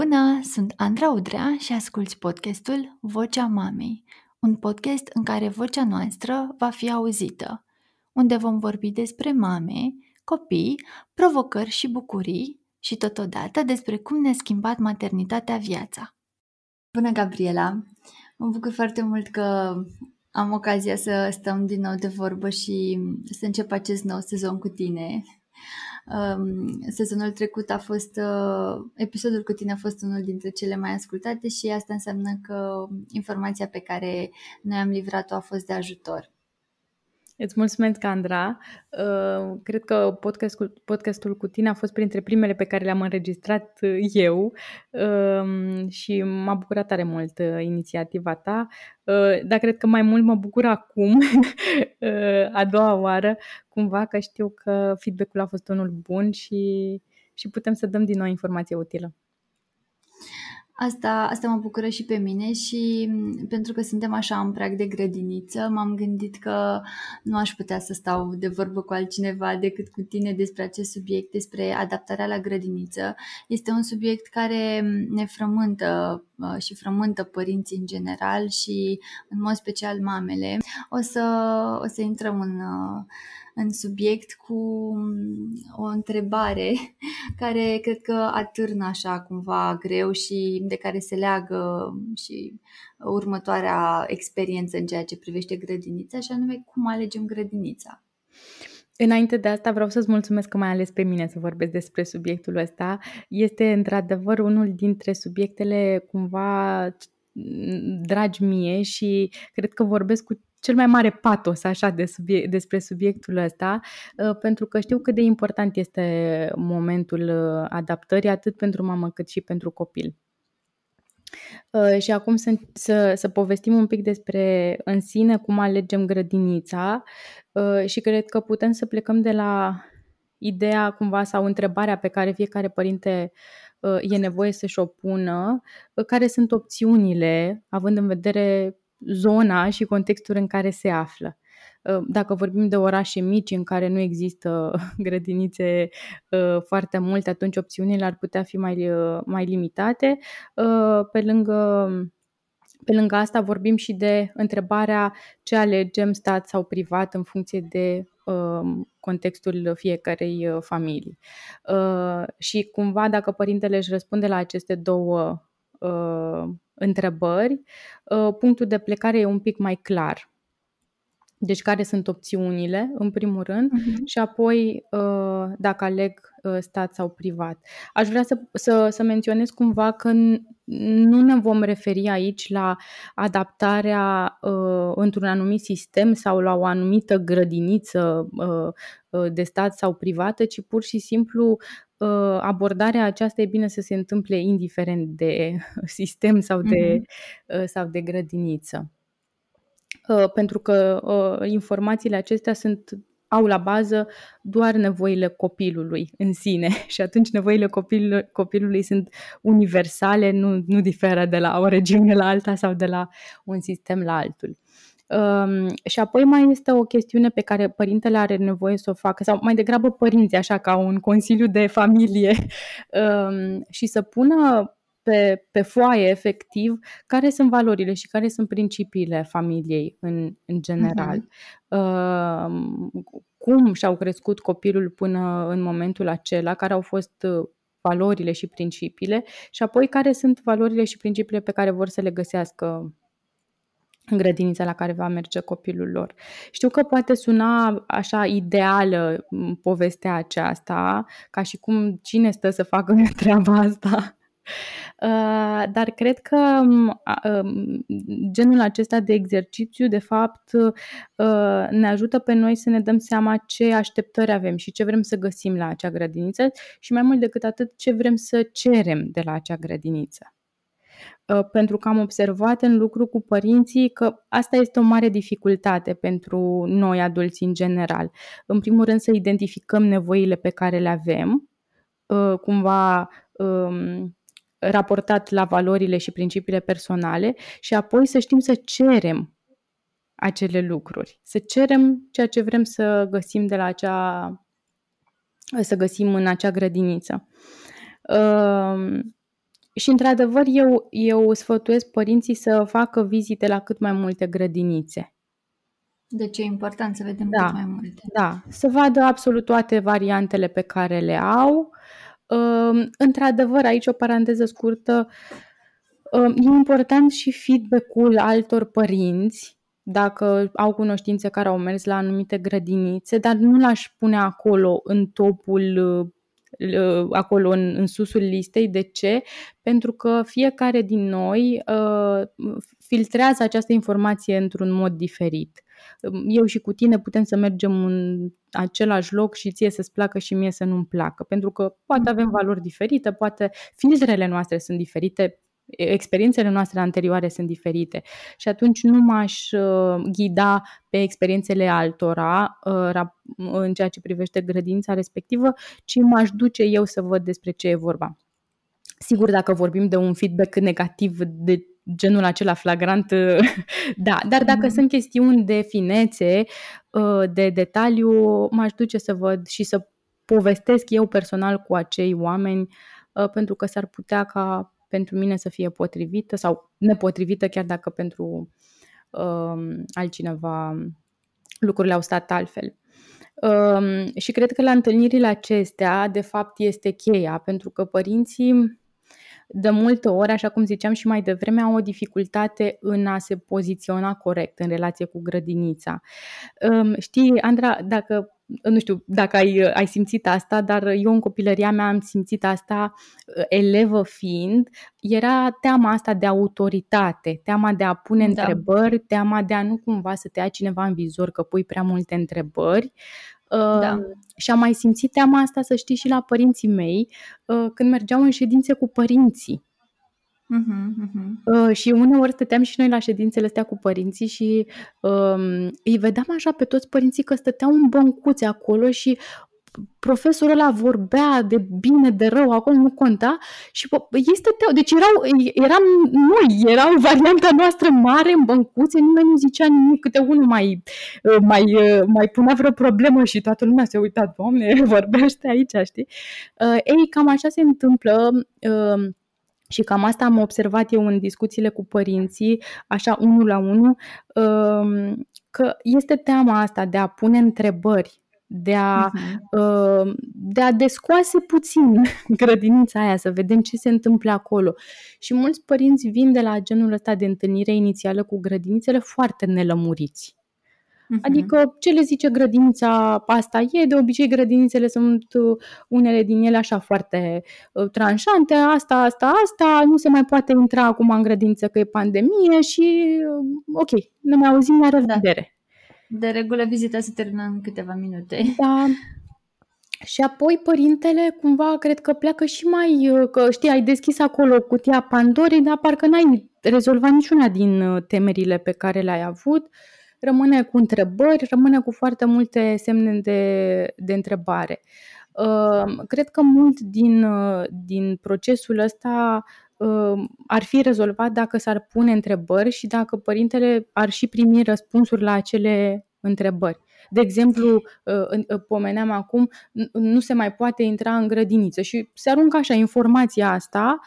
Bună, sunt Andra Udrea și asculți podcastul Vocea Mamei, un podcast în care vocea noastră va fi auzită, unde vom vorbi despre mame, copii, provocări și bucurii și totodată despre cum ne-a schimbat maternitatea viața. Bună, Gabriela! Mă bucur foarte mult că am ocazia să stăm din nou de vorbă și să încep acest nou sezon cu tine. Um, sezonul trecut a fost, uh, episodul cu tine a fost unul dintre cele mai ascultate și asta înseamnă că informația pe care noi am livrat-o a fost de ajutor. Îți mulțumesc, Andra. Uh, cred că podcastul, podcastul cu tine a fost printre primele pe care le-am înregistrat uh, eu um, și m-a bucurat tare mult uh, inițiativa ta, dar cred că mai mult mă bucur acum, a doua oară, cumva că știu că feedback-ul a fost unul bun și, și putem să dăm din nou informație utilă. Asta, asta mă bucură și pe mine și mm, pentru că suntem așa în prag de grădiniță, m-am gândit că nu aș putea să stau de vorbă cu altcineva decât cu tine despre acest subiect, despre adaptarea la grădiniță. Este un subiect care mm, ne frământă uh, și frământă părinții în general și în mod special mamele. O să, o să intrăm în uh, în subiect cu mm, o întrebare care cred că atârnă așa cumva greu și de care se leagă și următoarea experiență în ceea ce privește grădinița și anume cum alegem grădinița. Înainte de asta vreau să-ți mulțumesc că mai ales pe mine să vorbesc despre subiectul ăsta. Este într-adevăr unul dintre subiectele cumva dragi mie și cred că vorbesc cu cel mai mare patos așa de subiect, despre subiectul ăsta, uh, pentru că știu cât de important este momentul uh, adaptării atât pentru mamă cât și pentru copil. Uh, și acum să, să, să povestim un pic despre în sine cum alegem grădinița și cred că putem să plecăm de la ideea cumva sau întrebarea pe care fiecare părinte e nevoie să-și o pună, care sunt opțiunile, având în vedere zona și contextul în care se află. Uh, dacă vorbim de orașe mici în care nu există grădinițe uh, foarte multe, atunci opțiunile ar putea fi mai, uh, mai limitate. Pe lângă, pe lângă asta vorbim și de întrebarea ce alegem, stat sau privat, în funcție de contextul fiecarei familii. Și cumva dacă părintele își răspunde la aceste două întrebări, uh, punctul de plecare e un pic mai clar. Deci care sunt opțiunile, în primul rând, uh-huh. și apoi uh, dacă aleg uh, stat sau privat. Aș vrea să, să, să menționez cumva că nu ne vom referi aici la adaptarea uh, într-un anumit sistem sau la o anumită grădiniță uh, de stat sau privată, ci pur și simplu Uh, abordarea aceasta e bine să se întâmple indiferent de sistem sau de, mm-hmm. sau de grădiniță. Uh, pentru că informațiile acestea sunt au la bază doar nevoile copilului în sine și atunci nevoile copilului, copilului sunt universale, nu, nu diferă de la o regiune la alta sau de la un sistem la altul. Um, și apoi mai este o chestiune pe care părintele are nevoie să o facă, sau mai degrabă părinții, așa ca un consiliu de familie, um, și să pună pe, pe foaie, efectiv, care sunt valorile și care sunt principiile familiei în, în general. Uh-huh. Uh, cum și-au crescut copilul până în momentul acela, care au fost uh, valorile și principiile și apoi care sunt valorile și principiile pe care vor să le găsească în grădinița la care va merge copilul lor. Știu că poate suna așa ideală povestea aceasta, ca și cum cine stă să facă treaba asta. Uh, dar cred că um, genul acesta de exercițiu, de fapt, uh, ne ajută pe noi să ne dăm seama ce așteptări avem și ce vrem să găsim la acea grădiniță și mai mult decât atât ce vrem să cerem de la acea grădiniță. Uh, pentru că am observat în lucru cu părinții că asta este o mare dificultate pentru noi adulți în general. În primul rând să identificăm nevoile pe care le avem, uh, cumva um, raportat la valorile și principiile personale și apoi să știm să cerem acele lucruri, să cerem ceea ce vrem să găsim de la acea să găsim în acea grădiniță. Um, și, într-adevăr, eu, eu sfătuiesc părinții să facă vizite la cât mai multe grădinițe. Deci e important să vedem da, cât mai multe. Da, să vadă absolut toate variantele pe care le au. Într-adevăr, aici o paranteză scurtă, e important și feedback-ul altor părinți dacă au cunoștințe care au mers la anumite grădinițe, dar nu l-aș pune acolo în topul acolo în, în susul listei. De ce? Pentru că fiecare din noi uh, filtrează această informație într-un mod diferit. Eu și cu tine putem să mergem în același loc și ție să-ți placă și mie să nu-mi placă, pentru că poate avem valori diferite, poate filtrele noastre sunt diferite, experiențele noastre anterioare sunt diferite și atunci nu m-aș uh, ghida pe experiențele altora uh, în ceea ce privește grădința respectivă, ci m-aș duce eu să văd despre ce e vorba. Sigur, dacă vorbim de un feedback negativ de genul acela flagrant, uh, da, dar dacă mm. sunt chestiuni de finețe, de detaliu, m-aș duce să văd și să povestesc eu personal cu acei oameni, pentru că s-ar putea ca pentru mine să fie potrivită sau nepotrivită, chiar dacă pentru uh, altcineva lucrurile au stat altfel. Uh, și cred că la întâlnirile acestea, de fapt, este cheia, pentru că părinții de multe ori, așa cum ziceam și mai devreme, au o dificultate în a se poziționa corect în relație cu grădinița. Știi, Andra, dacă nu știu dacă ai, ai simțit asta, dar eu în copilăria mea am simțit asta, uh, elevă fiind, era teama asta de autoritate, teama de a pune da. întrebări, teama de a nu cumva să te ia cineva în vizor că pui prea multe întrebări. Da. Uh, și am mai simțit teama asta, să știi, și la părinții mei, uh, când mergeau în ședințe cu părinții. Uh-huh, uh-huh. Uh, și uneori stăteam și noi la ședințele astea cu părinții și uh, îi vedeam așa pe toți părinții că stăteau în băncuțe acolo și profesorul ăla vorbea de bine, de rău, acolo nu conta și ei stăteau, deci erau, eram noi, erau varianta noastră mare în băncuțe, nimeni nu zicea nimic, câte unul mai, uh, mai, uh, mai punea vreo problemă și toată lumea se uita, doamne, vorbește aici, știi? Uh, ei, cam așa se întâmplă uh, și cam asta am observat eu în discuțiile cu părinții, așa unul la unul, um, că este teama asta de a pune întrebări, de a, uh-huh. de a descoase puțin grădinița aia, să vedem ce se întâmplă acolo. Și mulți părinți vin de la genul ăsta de întâlnire inițială cu grădinițele foarte nelămuriți. Uh-huh. Adică ce le zice grădinița asta e, de obicei grădinițele sunt uh, unele din ele așa foarte uh, tranșante, asta, asta, asta, nu se mai poate intra acum în grădiniță că e pandemie și uh, ok, ne mai auzim la revedere. Da. De regulă vizita se termină în câteva minute. Da. Și apoi părintele cumva cred că pleacă și mai, că știi, ai deschis acolo cutia Pandorii, dar parcă n-ai rezolvat niciuna din temerile pe care le-ai avut. Uh, rămâne cu întrebări, rămâne cu foarte multe semne de, de întrebare. Uh, cred că mult din, uh, din procesul ăsta uh, ar fi rezolvat dacă s-ar pune întrebări și dacă părintele ar și primi răspunsuri la acele întrebări. De exemplu, pomeneam acum, nu se mai poate intra în grădiniță și se aruncă așa informația asta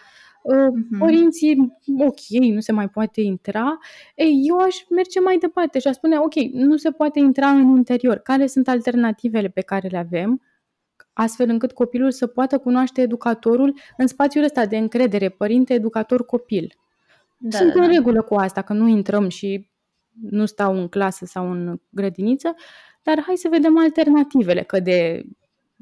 Uh-huh. Părinții, ok, nu se mai poate intra. Ei, eu aș merge mai departe și aș spune, ok, nu se poate intra în interior. Care sunt alternativele pe care le avem? astfel încât copilul să poată cunoaște educatorul în spațiul ăsta de încredere, părinte, educator, copil. Da, Sunt da, în da. regulă cu asta, că nu intrăm și nu stau în clasă sau în grădiniță, dar hai să vedem alternativele, că de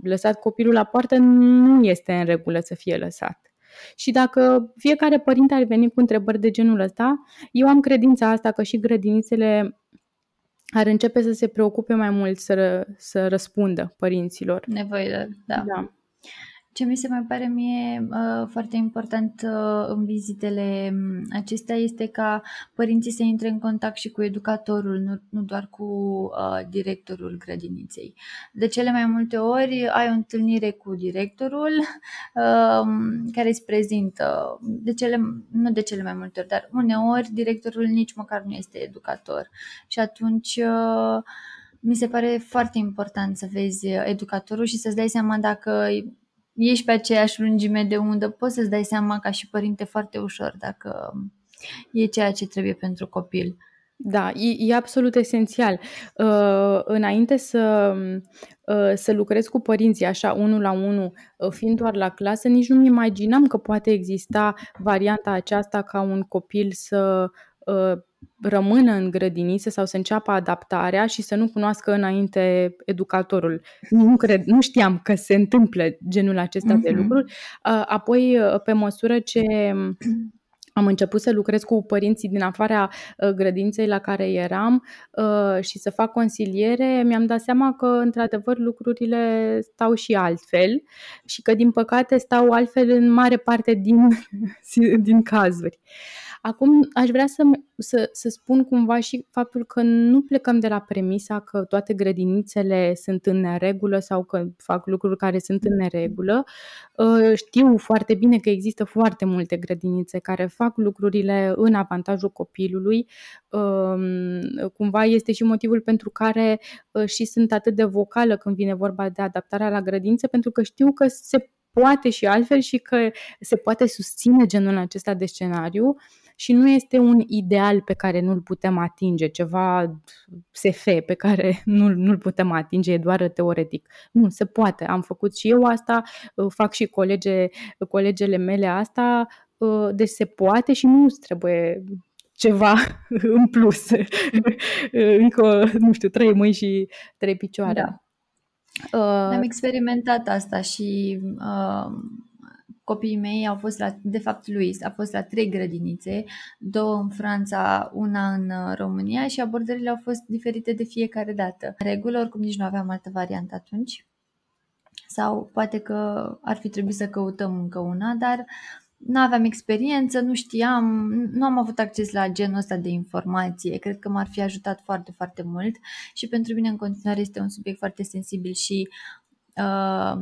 lăsat copilul la poartă nu este în regulă să fie lăsat. Și dacă fiecare părinte ar veni cu întrebări de genul ăsta, eu am credința asta că și grădinițele ar începe să se preocupe mai mult să, să răspundă părinților. Nevoile, da. da. Ce mi se mai pare mie uh, foarte important uh, în vizitele um, acestea este ca părinții să intre în contact și cu educatorul, nu, nu doar cu uh, directorul grădiniței. De cele mai multe ori ai o întâlnire cu directorul uh, care îți prezintă, de cele, nu de cele mai multe ori, dar uneori directorul nici măcar nu este educator. Și atunci uh, mi se pare foarte important să vezi educatorul și să-ți dai seama dacă ești pe aceeași lungime de undă, poți să-ți dai seama ca și părinte foarte ușor dacă e ceea ce trebuie pentru copil. Da, e, e absolut esențial. Uh, înainte să, uh, să lucrez cu părinții așa, unul la unul, uh, fiind doar la clasă, nici nu-mi imaginam că poate exista varianta aceasta ca un copil să uh, rămână în grădiniță sau să înceapă adaptarea și să nu cunoască înainte educatorul. Nu, cred, nu știam că se întâmplă genul acesta uh-huh. de mhm. lucruri. Uh, apoi, uh, pe măsură ce am început să lucrez cu părinții din afara uh, grădinței la care eram uh, și să fac consiliere, mi-am dat seama că, într-adevăr, lucrurile stau și altfel și că, din păcate, stau altfel în mare parte din, din cazuri. Acum aș vrea să, să, să spun cumva și faptul că nu plecăm de la premisa că toate grădinițele sunt în neregulă sau că fac lucruri care sunt în neregulă. Uh, știu foarte bine că există foarte multe grădinițe care fac lucrurile în avantajul copilului. Um, cumva este și motivul pentru care uh, și sunt atât de vocală când vine vorba de adaptarea la grădință, pentru că știu că se poate și altfel și că se poate susține genul acesta de scenariu și nu este un ideal pe care nu-l putem atinge, ceva SF pe care nu, nu-l putem atinge, e doar teoretic. Nu, se poate. Am făcut și eu asta, uh, fac și colege, colegele mele asta, uh, deci se poate și nu trebuie ceva în plus. Încă, nu știu, trei mâini și trei picioare. Da. Uh, Am experimentat asta și uh, copiii mei au fost la, de fapt Luis a fost la trei grădinițe, două în Franța, una în uh, România și abordările au fost diferite de fiecare dată. În regulă, oricum nici nu aveam altă variantă atunci sau poate că ar fi trebuit să căutăm încă una, dar nu aveam experiență, nu știam, nu am avut acces la genul ăsta de informație. Cred că m-ar fi ajutat foarte, foarte mult și pentru mine în continuare este un subiect foarte sensibil și uh,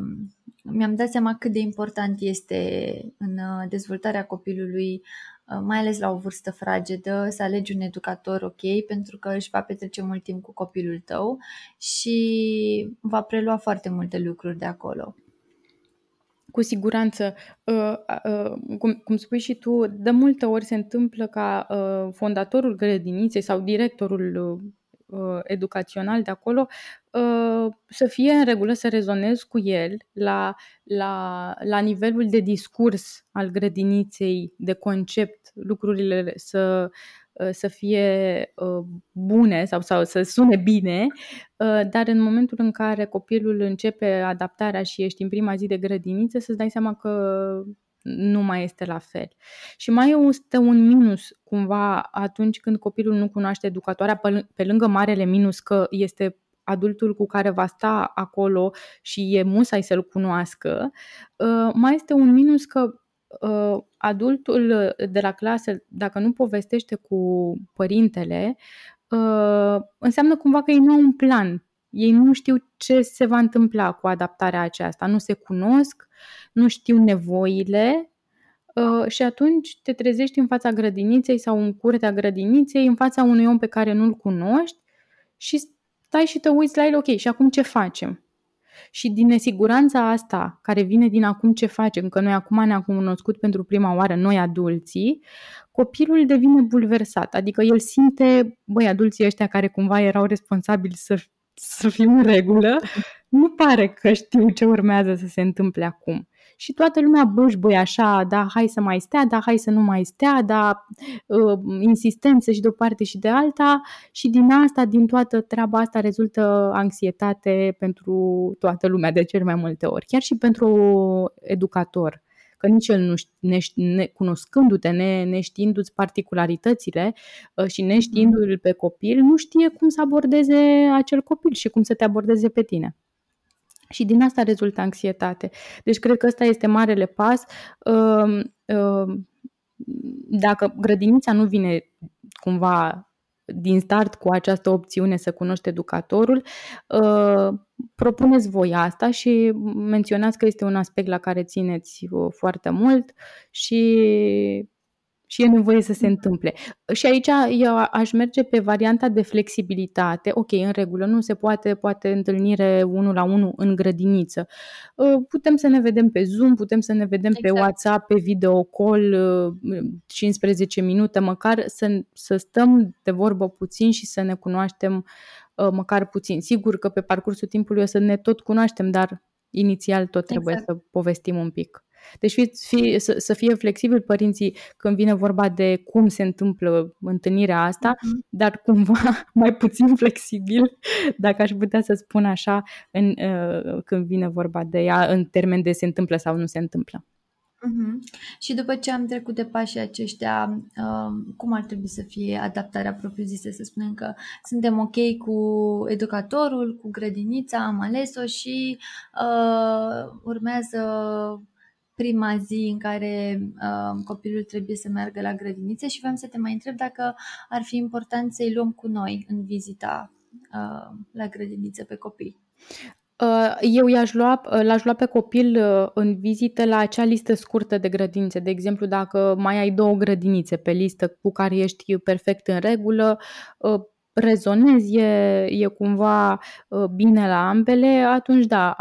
mi-am dat seama cât de important este în uh, dezvoltarea copilului, uh, mai ales la o vârstă fragedă, să alegi un educator ok, pentru că își va petrece mult timp cu copilul tău și va prelua foarte multe lucruri de acolo. Cu siguranță, uh, cum, cum spui și tu, de multe ori se întâmplă ca fondatorul grădiniței sau directorul uh, educațional de acolo uh, să fie în regulă, să rezonez cu el la, la, la nivelul de discurs al grădiniței, de concept, lucrurile să, uh, să fie uh, bune sau, sau să sune bine, uh, dar în momentul în care copilul începe adaptarea și ești în prima zi de grădiniță, să-ți dai seama că nu mai este la fel. Și mai este un minus cumva atunci când copilul nu cunoaște educatoarea, pe lângă marele minus că este adultul cu care va sta acolo și e musai să-l cunoască, uh, mai este un minus că uh, adultul de la clasă, dacă nu povestește cu părintele, uh, înseamnă cumva că ei nu au un plan. Ei nu știu ce se va întâmpla cu adaptarea aceasta, nu se cunosc, nu știu nevoile uh, și atunci te trezești în fața grădiniței sau în curtea grădiniței, în fața unui om pe care nu-l cunoști și stai și te uiți la el, ok, și acum ce facem? Și din nesiguranța asta, care vine din acum ce facem, că noi acum ne-am cunoscut pentru prima oară, noi adulții, copilul devine bulversat. Adică el simte, băi, adulții ăștia care cumva erau responsabili să să fim în regulă, nu pare că știu ce urmează să se întâmple acum. Și toată lumea băi așa, da, hai să mai stea, da, hai să nu mai stea, da, uh, insistență și de o parte și de alta. Și din asta, din toată treaba asta rezultă anxietate pentru toată lumea de cel mai multe ori, chiar și pentru educator. Că nici el nu ne, ne, cunoscându-te, ne, neștiindu-ți particularitățile uh, și neștiindu-l pe copil, nu știe cum să abordeze acel copil și cum să te abordeze pe tine. Și din asta rezultă anxietate. Deci cred că ăsta este marele pas. Uh, uh, dacă grădinița nu vine cumva din start cu această opțiune să cunoști educatorul, uh, propuneți voi asta și menționați că este un aspect la care țineți uh, foarte mult și și e nevoie să se întâmple. Și aici eu aș merge pe varianta de flexibilitate. Ok, în regulă, nu se poate, poate întâlnire unul la unul în grădiniță. Uh, putem să ne vedem pe Zoom, putem să ne vedem exact. pe WhatsApp, pe video call, 15 uh, minute măcar, să, să stăm de vorbă puțin și să ne cunoaștem uh, măcar puțin. Sigur că pe parcursul timpului o să ne tot cunoaștem, dar inițial tot trebuie exact. să povestim un pic. Deci fi, fi, să, să fie flexibil părinții când vine vorba de cum se întâmplă întâlnirea asta, uh-huh. dar cumva mai puțin flexibil, dacă aș putea să spun așa, în, uh, când vine vorba de ea în termen de se întâmplă sau nu se întâmplă. Uh-huh. Și după ce am trecut de pașii aceștia, uh, cum ar trebui să fie adaptarea propriu-zisă? Să spunem că suntem ok cu educatorul, cu grădinița, am ales-o și uh, urmează prima zi în care uh, copilul trebuie să meargă la grădiniță și vreau să te mai întreb dacă ar fi important să-i luăm cu noi în vizita uh, la grădiniță pe copii. Uh, eu i-aș lua, uh, l-aș lua pe copil în vizită la acea listă scurtă de grădinițe. De exemplu, dacă mai ai două grădinițe pe listă cu care ești perfect în regulă, rezonezi, e, e cumva bine la ambele, atunci da,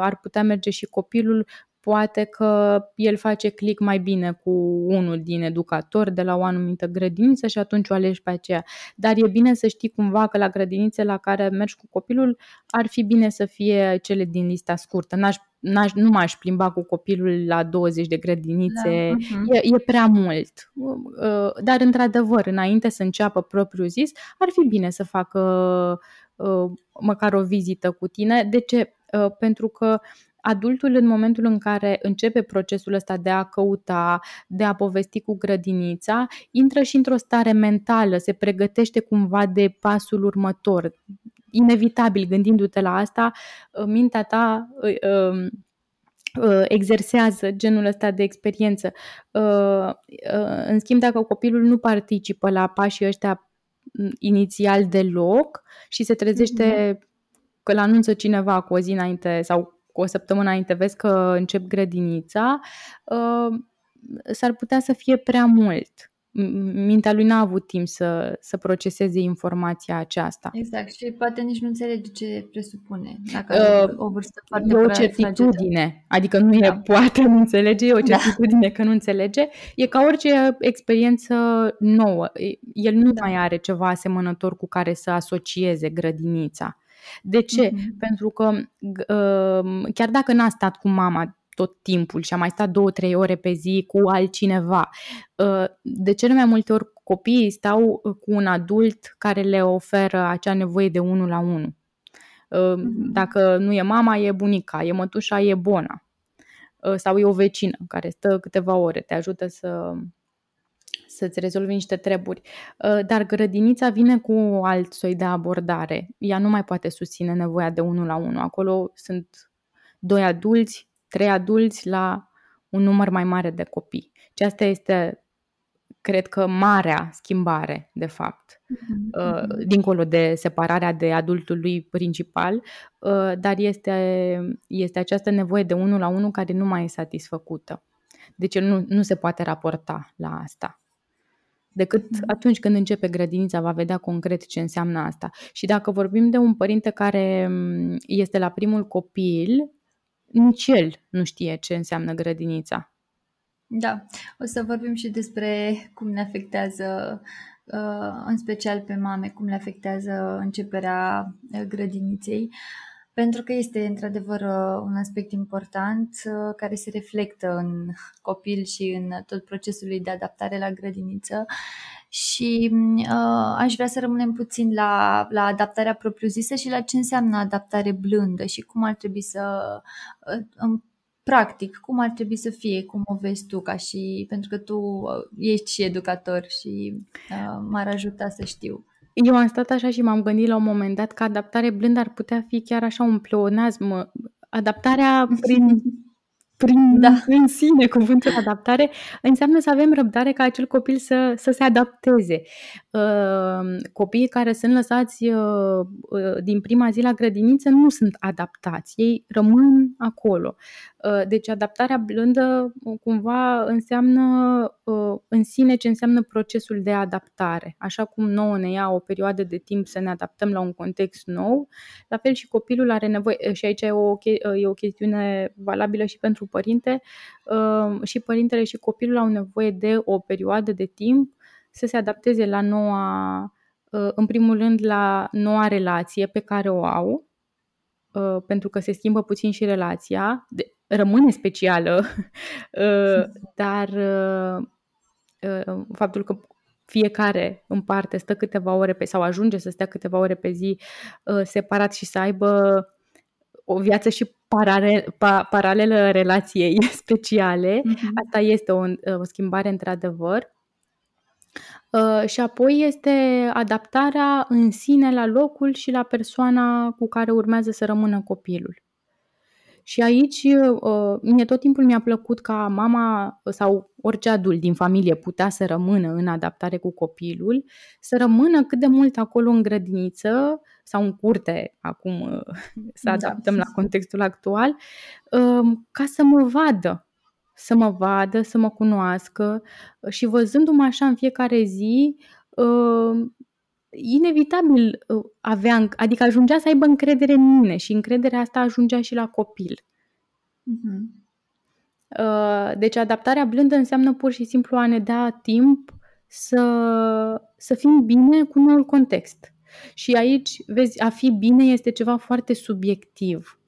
ar putea merge și copilul poate că el face click mai bine cu unul din educatori de la o anumită grădiniță și atunci o alegi pe aceea. Dar e bine să știi cumva că la grădinițe la care mergi cu copilul ar fi bine să fie cele din lista scurtă. N-aș, n-aș, nu m-aș plimba cu copilul la 20 de grădinițe, da. uh-huh. e, e prea mult. Uh, dar într-adevăr, înainte să înceapă propriu zis, ar fi bine să facă uh, măcar o vizită cu tine. De ce? Uh, pentru că adultul în momentul în care începe procesul ăsta de a căuta, de a povesti cu grădinița, intră și într-o stare mentală, se pregătește cumva de pasul următor. Inevitabil, gândindu-te la asta, uh, mintea ta uh, uh, exersează genul ăsta de experiență. În schimb, dacă copilul nu participă la pașii ăștia mm, inițial deloc și se trezește mm-hmm. că l-anunță cineva cu o zi înainte sau cu o săptămână înainte vezi că încep grădinița, uh, s-ar putea să fie prea mult. Mintea lui n-a avut timp să, să proceseze informația aceasta. Exact, și poate nici nu înțelege ce presupune. Dacă uh, o vârstă foarte E o certitudine, fragedă. adică nu da. e poate nu înțelege, e o da. certitudine da. că nu înțelege. E ca orice experiență nouă. El nu da. mai are ceva asemănător cu care să asocieze grădinița. De ce? Mm-hmm. Pentru că uh, chiar dacă n-a stat cu mama tot timpul și a mai stat două, trei ore pe zi cu altcineva. Uh, de cele mai multe ori copiii stau cu un adult care le oferă acea nevoie de unul la unul. Uh, mm-hmm. Dacă nu e mama, e bunica, e mătușa, e bona. Sau e o vecină care stă câteva ore, te ajută să să-ți rezolvi niște treburi. Uh, dar grădinița vine cu alt soi de abordare. Ea nu mai poate susține nevoia de unul la unul. Acolo sunt doi adulți, trei adulți la un număr mai mare de copii. Și asta este, cred că, marea schimbare, de fapt, mm-hmm. dincolo de separarea de adultul lui principal, uh, dar este, este această nevoie de unul la unul care nu mai e satisfăcută. Deci el nu, nu se poate raporta la asta decât mhm. atunci când începe grădinița, va vedea concret ce înseamnă asta. Și dacă vorbim de un părinte care mm, este la primul copil, nici el nu știe ce înseamnă grădinița. Da, o să vorbim și despre cum ne afectează, uh, în special pe mame, cum le afectează începerea uh, grădiniței pentru că este într-adevăr uh, un aspect important uh, care se reflectă în copil și în tot procesul lui de adaptare la grădiniță și uh, aș vrea să rămânem puțin la, la adaptarea propriu-zisă și la ce înseamnă adaptare blândă și cum ar trebui să, uh, în practic, cum ar trebui să fie, cum o vezi tu, ca și pentru că tu uh, ești și educator și uh, m-ar ajuta să știu. Eu am stat așa și m-am gândit la un moment dat că adaptare blândă ar putea fi chiar așa un pleonasm. Adaptarea prin, prin da. în sine, cuvântul adaptare, înseamnă să avem răbdare ca acel copil să, să se adapteze. Uh, copiii care sunt lăsați uh, uh, din prima zi la grădiniță nu sunt adaptați, ei rămân acolo. Uh, deci adaptarea blândă uh, cumva înseamnă uh, în sine ce înseamnă procesul de adaptare. Așa cum nouă ne ia o perioadă de timp să ne adaptăm la un context nou, la fel și copilul are nevoie, și aici e o, e o chestiune valabilă și pentru părinte, și părintele și copilul au nevoie de o perioadă de timp să se adapteze la noua, în primul rând la noua relație pe care o au, pentru că se schimbă puțin și relația, rămâne specială, dar faptul că fiecare în parte stă câteva ore pe sau ajunge să stea câteva ore pe zi separat și să aibă o viață și paralel, pa, paralelă relației speciale. Uh-huh. Asta este o, o schimbare într-adevăr. Uh, și apoi este adaptarea în sine la locul și la persoana cu care urmează să rămână copilul. Și aici, uh, mie tot timpul mi-a plăcut ca mama sau orice adult din familie putea să rămână în adaptare cu copilul, să rămână cât de mult acolo în grădiniță sau în curte, acum uh, să da. adaptăm la contextul actual, um, ca să mă vadă, să mă vadă, să mă cunoască și văzându-mă așa în fiecare zi, um, inevitabil uh, avea, adică ajungea să aibă încredere în mine și încrederea asta ajungea și la copil. Uh-huh. Deci adaptarea blândă înseamnă pur și simplu a ne da timp să, să fim bine cu noul context. Și aici, vezi, a fi bine este ceva foarte subiectiv.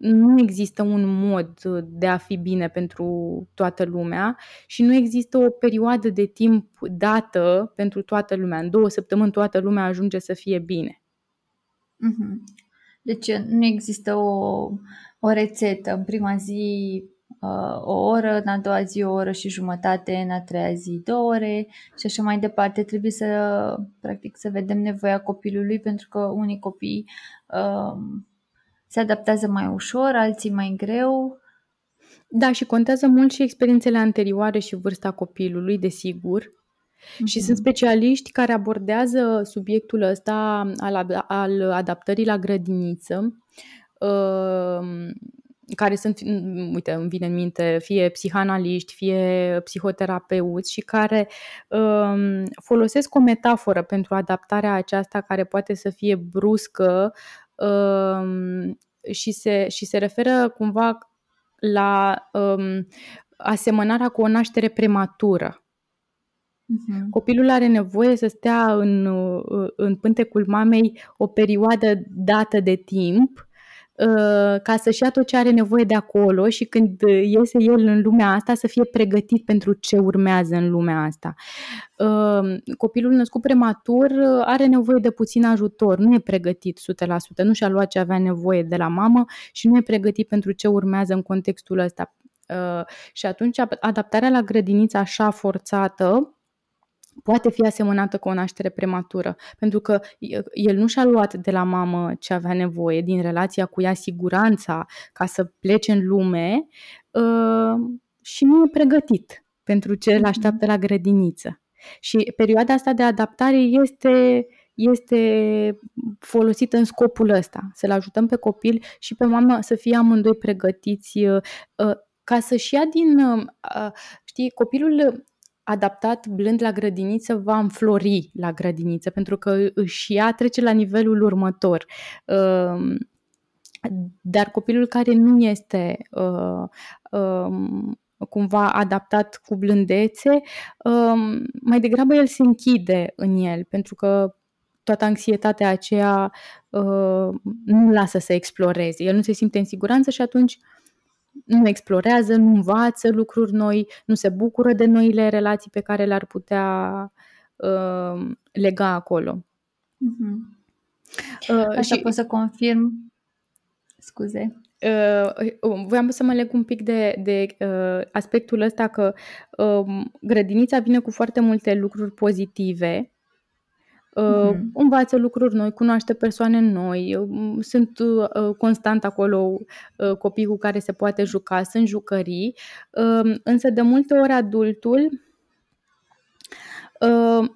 Nu există un mod de a fi bine pentru toată lumea și nu există o perioadă de timp dată pentru toată lumea. În două săptămâni toată lumea ajunge să fie bine. Mhm. Deci nu există o, o rețetă. În prima zi uh, o oră, în a doua zi o oră și jumătate, în a treia zi două ore și așa mai departe. Trebuie să, practic, să vedem nevoia copilului pentru că unii copii uh, se adaptează mai ușor, alții mai greu. Da, și contează mult și experiențele anterioare și vârsta copilului, desigur. Mm-hmm. Și sunt specialiști care abordează subiectul ăsta al, al adaptării la grădiniță. Uh, care sunt, uite, îmi vine în minte, fie psihanaliști, fie psihoterapeuți și care um, folosesc o metaforă pentru adaptarea aceasta care poate să fie bruscă um, și, se, și se referă cumva la um, asemănarea cu o naștere prematură. Uh-huh. Copilul are nevoie să stea în, în pântecul mamei o perioadă dată de timp Uh, ca să-și ia tot ce are nevoie de acolo și când iese el în lumea asta să fie pregătit pentru ce urmează în lumea asta. Uh, copilul născut prematur are nevoie de puțin ajutor, nu e pregătit 100%, nu și-a luat ce avea nevoie de la mamă și nu e pregătit pentru ce urmează în contextul ăsta. Uh, și atunci adaptarea la grădiniță așa forțată poate fi asemănată cu o naștere prematură, pentru că el nu și-a luat de la mamă ce avea nevoie, din relația cu ea siguranța ca să plece în lume uh, și nu e pregătit pentru ce îl așteaptă la grădiniță. Și perioada asta de adaptare este, este folosită în scopul ăsta, să-l ajutăm pe copil și pe mamă să fie amândoi pregătiți uh, ca să-și ia din, știi, copilul adaptat blând la grădiniță va înflori la grădiniță pentru că își ia trece la nivelul următor. Um, dar copilul care nu este uh, um, cumva adaptat cu blândețe, um, mai degrabă el se închide în el pentru că toată anxietatea aceea uh, nu lasă să exploreze. El nu se simte în siguranță și atunci uh, nu explorează, nu învață lucruri noi, nu se bucură de noile relații pe care le-ar putea uh, lega acolo. Uh-huh. Uh, Așa și, pot să confirm. Scuze. Uh, voiam să mă leg un pic de, de uh, aspectul ăsta că uh, grădinița vine cu foarte multe lucruri pozitive Uh, mm-hmm. Învață lucruri noi, cunoaște persoane noi, uh, sunt uh, constant acolo uh, copii cu care se poate juca, sunt jucării, uh, însă de multe ori adultul uh,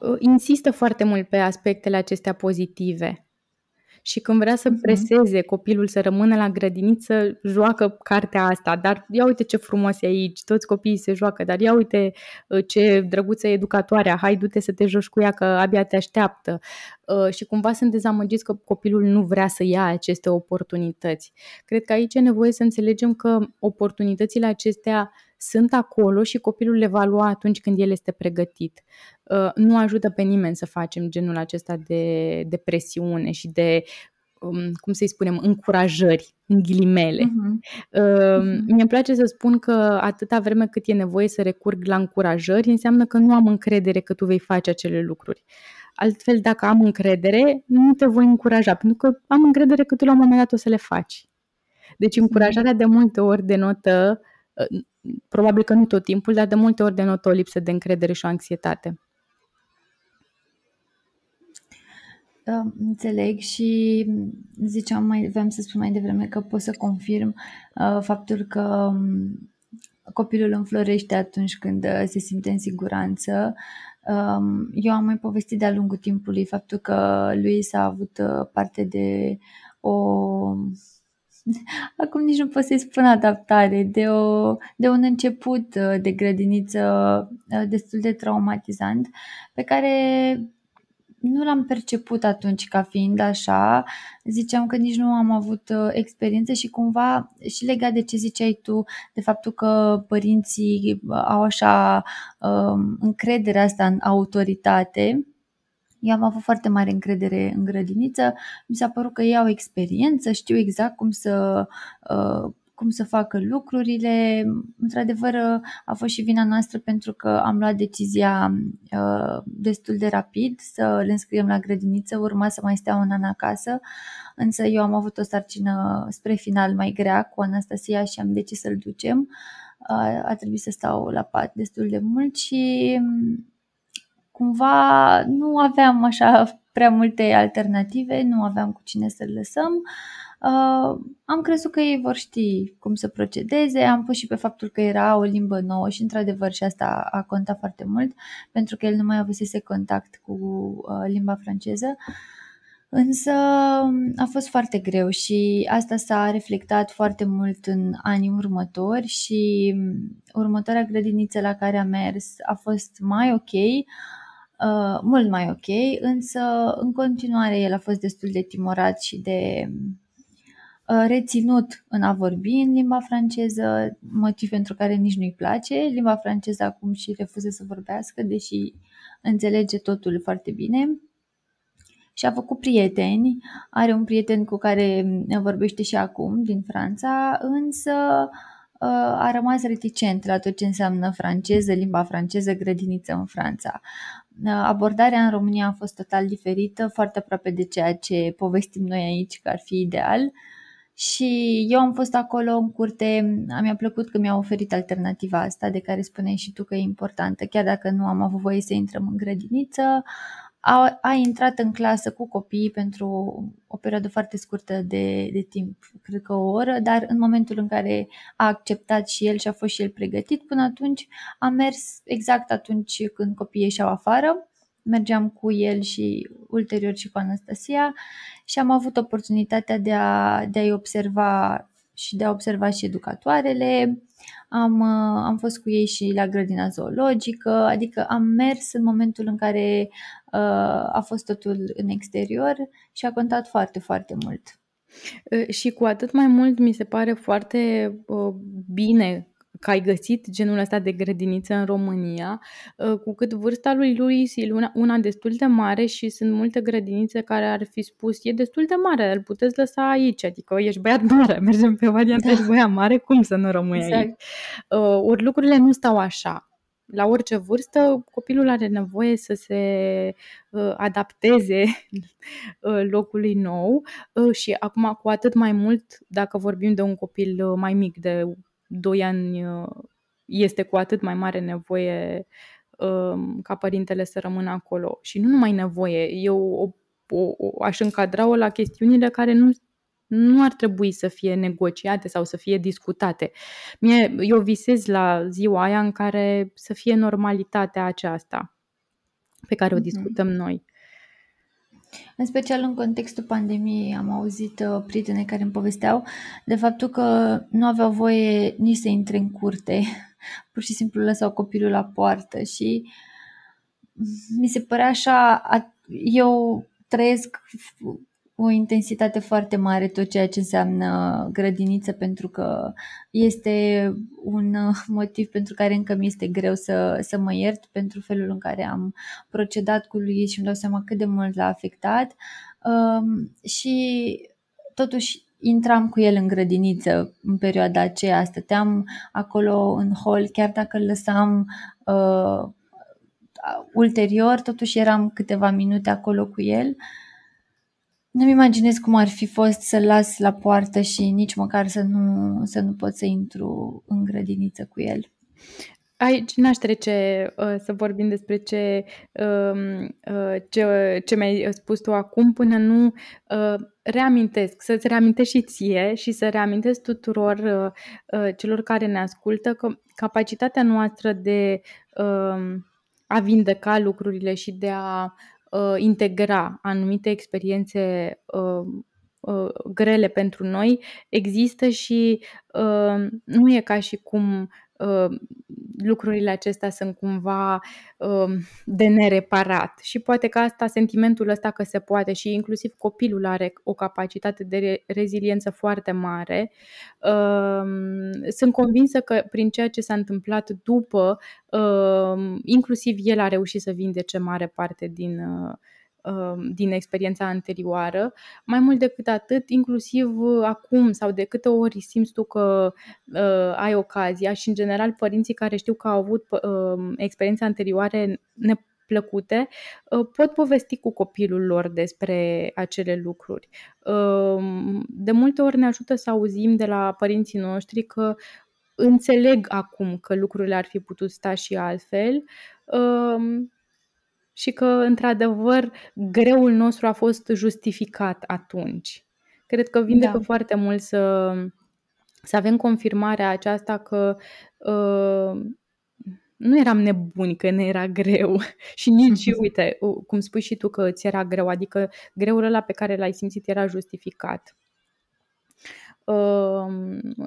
uh, insistă foarte mult pe aspectele acestea pozitive. Și când vrea să mhm. preseze copilul să rămână la grădiniță, joacă cartea asta. Dar ia uite ce frumos e aici, toți copiii se joacă, dar ia uite uh, ce drăguță educatoarea, hai du-te să te joci cu ea că abia te așteaptă. Uh, și cumva sunt dezamăgiți că copilul nu vrea să ia aceste oportunități. Cred că aici e nevoie să înțelegem că oportunitățile acestea sunt acolo și copilul le va lua atunci când el este pregătit. Uh, nu ajută pe nimeni să facem genul acesta de, de presiune și de um, cum să-i spunem, încurajări, în ghilimele. Uh-huh. Uh, uh-huh. Mie îmi place să spun că atâta vreme cât e nevoie să recurg la încurajări, înseamnă că nu am încredere că tu vei face acele lucruri. Altfel, dacă am încredere, nu te voi încuraja, pentru că am încredere că tu la un moment dat o să le faci. Deci încurajarea de multe ori denotă uh, probabil că nu tot timpul, dar de multe ori denotă o lipsă de încredere și o anxietate. Da, înțeleg și ziceam mai, vreau să spun mai devreme că pot să confirm uh, faptul că um, copilul înflorește atunci când uh, se simte în siguranță. Um, eu am mai povestit de-a lungul timpului faptul că lui s-a avut uh, parte de o acum nici nu pot să-i spun adaptare, de, o, de un început uh, de grădiniță uh, destul de traumatizant, pe care nu l-am perceput atunci ca fiind așa, ziceam că nici nu am avut uh, experiență și cumva și legat de ce ziceai tu, de faptul că părinții au așa um, încrederea asta în autoritate, eu am avut foarte mare încredere în grădiniță, mi s-a părut că ei au experiență, știu exact cum să, uh, cum să facă lucrurile. Într-adevăr, a fost și vina noastră pentru că am luat decizia uh, destul de rapid să le înscriem la grădiniță, urma să mai stea un an acasă, însă eu am avut o sarcină spre final mai grea cu Anastasia și am decis să-l ducem. Uh, a trebuit să stau la pat destul de mult și cumva nu aveam așa prea multe alternative, nu aveam cu cine să-l lăsăm. Uh, am crezut că ei vor ști cum să procedeze, am pus și pe faptul că era o limbă nouă și într-adevăr și asta a contat foarte mult pentru că el nu mai avusese contact cu uh, limba franceză. Însă a fost foarte greu și asta s-a reflectat foarte mult în anii următori și următoarea grădiniță la care am mers a fost mai ok, uh, mult mai ok, însă în continuare el a fost destul de timorat și de uh, reținut în a vorbi în limba franceză, motiv pentru care nici nu-i place. Limba franceză acum și refuză să vorbească, deși înțelege totul foarte bine. Și a făcut prieteni, are un prieten cu care vorbește și acum din Franța, însă uh, a rămas reticent la tot ce înseamnă franceză, limba franceză, grădiniță în Franța abordarea în România a fost total diferită, foarte aproape de ceea ce povestim noi aici că ar fi ideal. Și eu am fost acolo în curte, mi-a plăcut că mi-a oferit alternativa asta de care spuneai și tu că e importantă, chiar dacă nu am avut voie să intrăm în grădiniță, a, a intrat în clasă cu copiii pentru o perioadă foarte scurtă de, de timp, cred că o oră, dar în momentul în care a acceptat și el și a fost și el pregătit, până atunci a mers exact atunci când copiii ieșeau afară. Mergeam cu el și ulterior și cu Anastasia și am avut oportunitatea de, a, de a-i observa și de a observa și educatoarele. Am, uh, am fost cu ei și la grădina zoologică, adică am mers în momentul în care uh, a fost totul în exterior și a contat foarte, foarte mult. Uh, și cu atât mai mult mi se pare foarte uh, bine că ai găsit genul ăsta de grădiniță în România, uh, cu cât vârsta lui Luis e una, una destul de mare și sunt multe grădinițe care ar fi spus e destul de mare, îl puteți lăsa aici, adică ești băiat mare, mergem pe varianta, da. ești băiat mare, cum să nu rămâi exact. aici? Uh, ori lucrurile nu stau așa la orice vârstă, copilul are nevoie să se uh, adapteze uh, locului nou uh, și acum cu atât mai mult dacă vorbim de un copil uh, mai mic, de 2 ani uh, este cu atât mai mare nevoie um, ca părintele să rămână acolo. Și nu numai nevoie, eu o, o, o, aș încadra-o la chestiunile care nu, nu ar trebui să fie negociate sau să fie discutate. Mie, eu visez la ziua aia în care să fie normalitatea aceasta pe care o mhm. discutăm noi. În special în contextul pandemiei am auzit uh, prietene care îmi povesteau de faptul că nu aveau voie nici să intre în curte, pur și simplu lăsau copilul la poartă și mi se părea așa, eu trăiesc o intensitate foarte mare tot ceea ce înseamnă grădiniță pentru că este un motiv pentru care încă mi este greu să, să mă iert pentru felul în care am procedat cu lui și îmi dau seama cât de mult l-a afectat um, și totuși intram cu el în grădiniță în perioada aceea, stăteam acolo în hol, chiar dacă îl lăsam uh, ulterior, totuși eram câteva minute acolo cu el. Nu-mi imaginez cum ar fi fost să las la poartă și nici măcar să nu, să nu pot să intru în grădiniță cu el. Aici n-aș trece uh, să vorbim despre ce, uh, uh, ce, ce mi-ai spus tu acum până nu uh, reamintesc, să-ți reamintesc și ție și să reamintesc tuturor uh, uh, celor care ne ascultă că capacitatea noastră de uh, a vindeca lucrurile și de a uh, integra anumite experiențe uh, uh, grele pentru noi există și uh, nu e ca și cum uh, lucrurile acestea sunt cumva uh, de nereparat și poate că asta, sentimentul ăsta că se poate și inclusiv copilul are o capacitate de re- reziliență foarte mare. Uh, sunt convinsă că prin ceea ce s-a întâmplat după, uh, inclusiv el a reușit să vindece mare parte din uh, Um, din experiența anterioară. Mai mult decât atât, inclusiv uh, acum sau de câte ori simți tu că uh, ai ocazia și în general părinții care știu că au avut uh, experiențe anterioare neplăcute uh, pot povesti cu copilul lor despre acele lucruri. Uh, de multe ori ne ajută să auzim de la părinții noștri că înțeleg acum că lucrurile ar fi putut sta și altfel. Uh, și că, într-adevăr, greul nostru a fost justificat atunci. Cred că vindecă da. foarte mult să, să avem confirmarea aceasta că uh, nu eram nebuni, că ne era greu și nici, uite, cum spui și tu că ți era greu, adică greul ăla pe care l-ai simțit era justificat. Uh,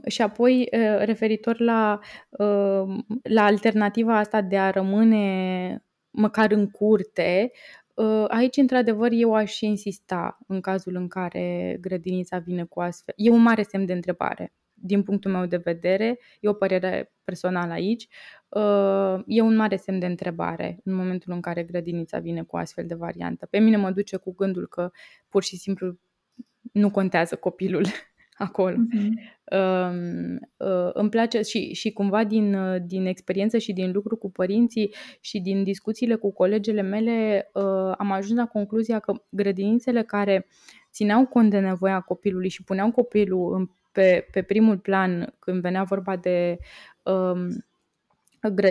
și apoi, uh, referitor la, uh, la alternativa asta de a rămâne măcar în curte, ă, Aici, într-adevăr, eu aș insista în cazul în care grădinița vine cu astfel. E un mare semn de întrebare. Din punctul meu de vedere, e o părere personală aici, ă, e un mare semn de întrebare în momentul în care grădinița vine cu astfel de variantă. Pe mine mă duce cu gândul că pur și simplu nu contează copilul acolo. Uh-huh. Uh, uh, îmi place și, și cumva din, uh, din experiență și din lucru cu părinții și din discuțiile cu colegele mele uh, am ajuns la concluzia că grădinițele care țineau cont de nevoia copilului și puneau copilul în, pe, pe primul plan când venea vorba de uh,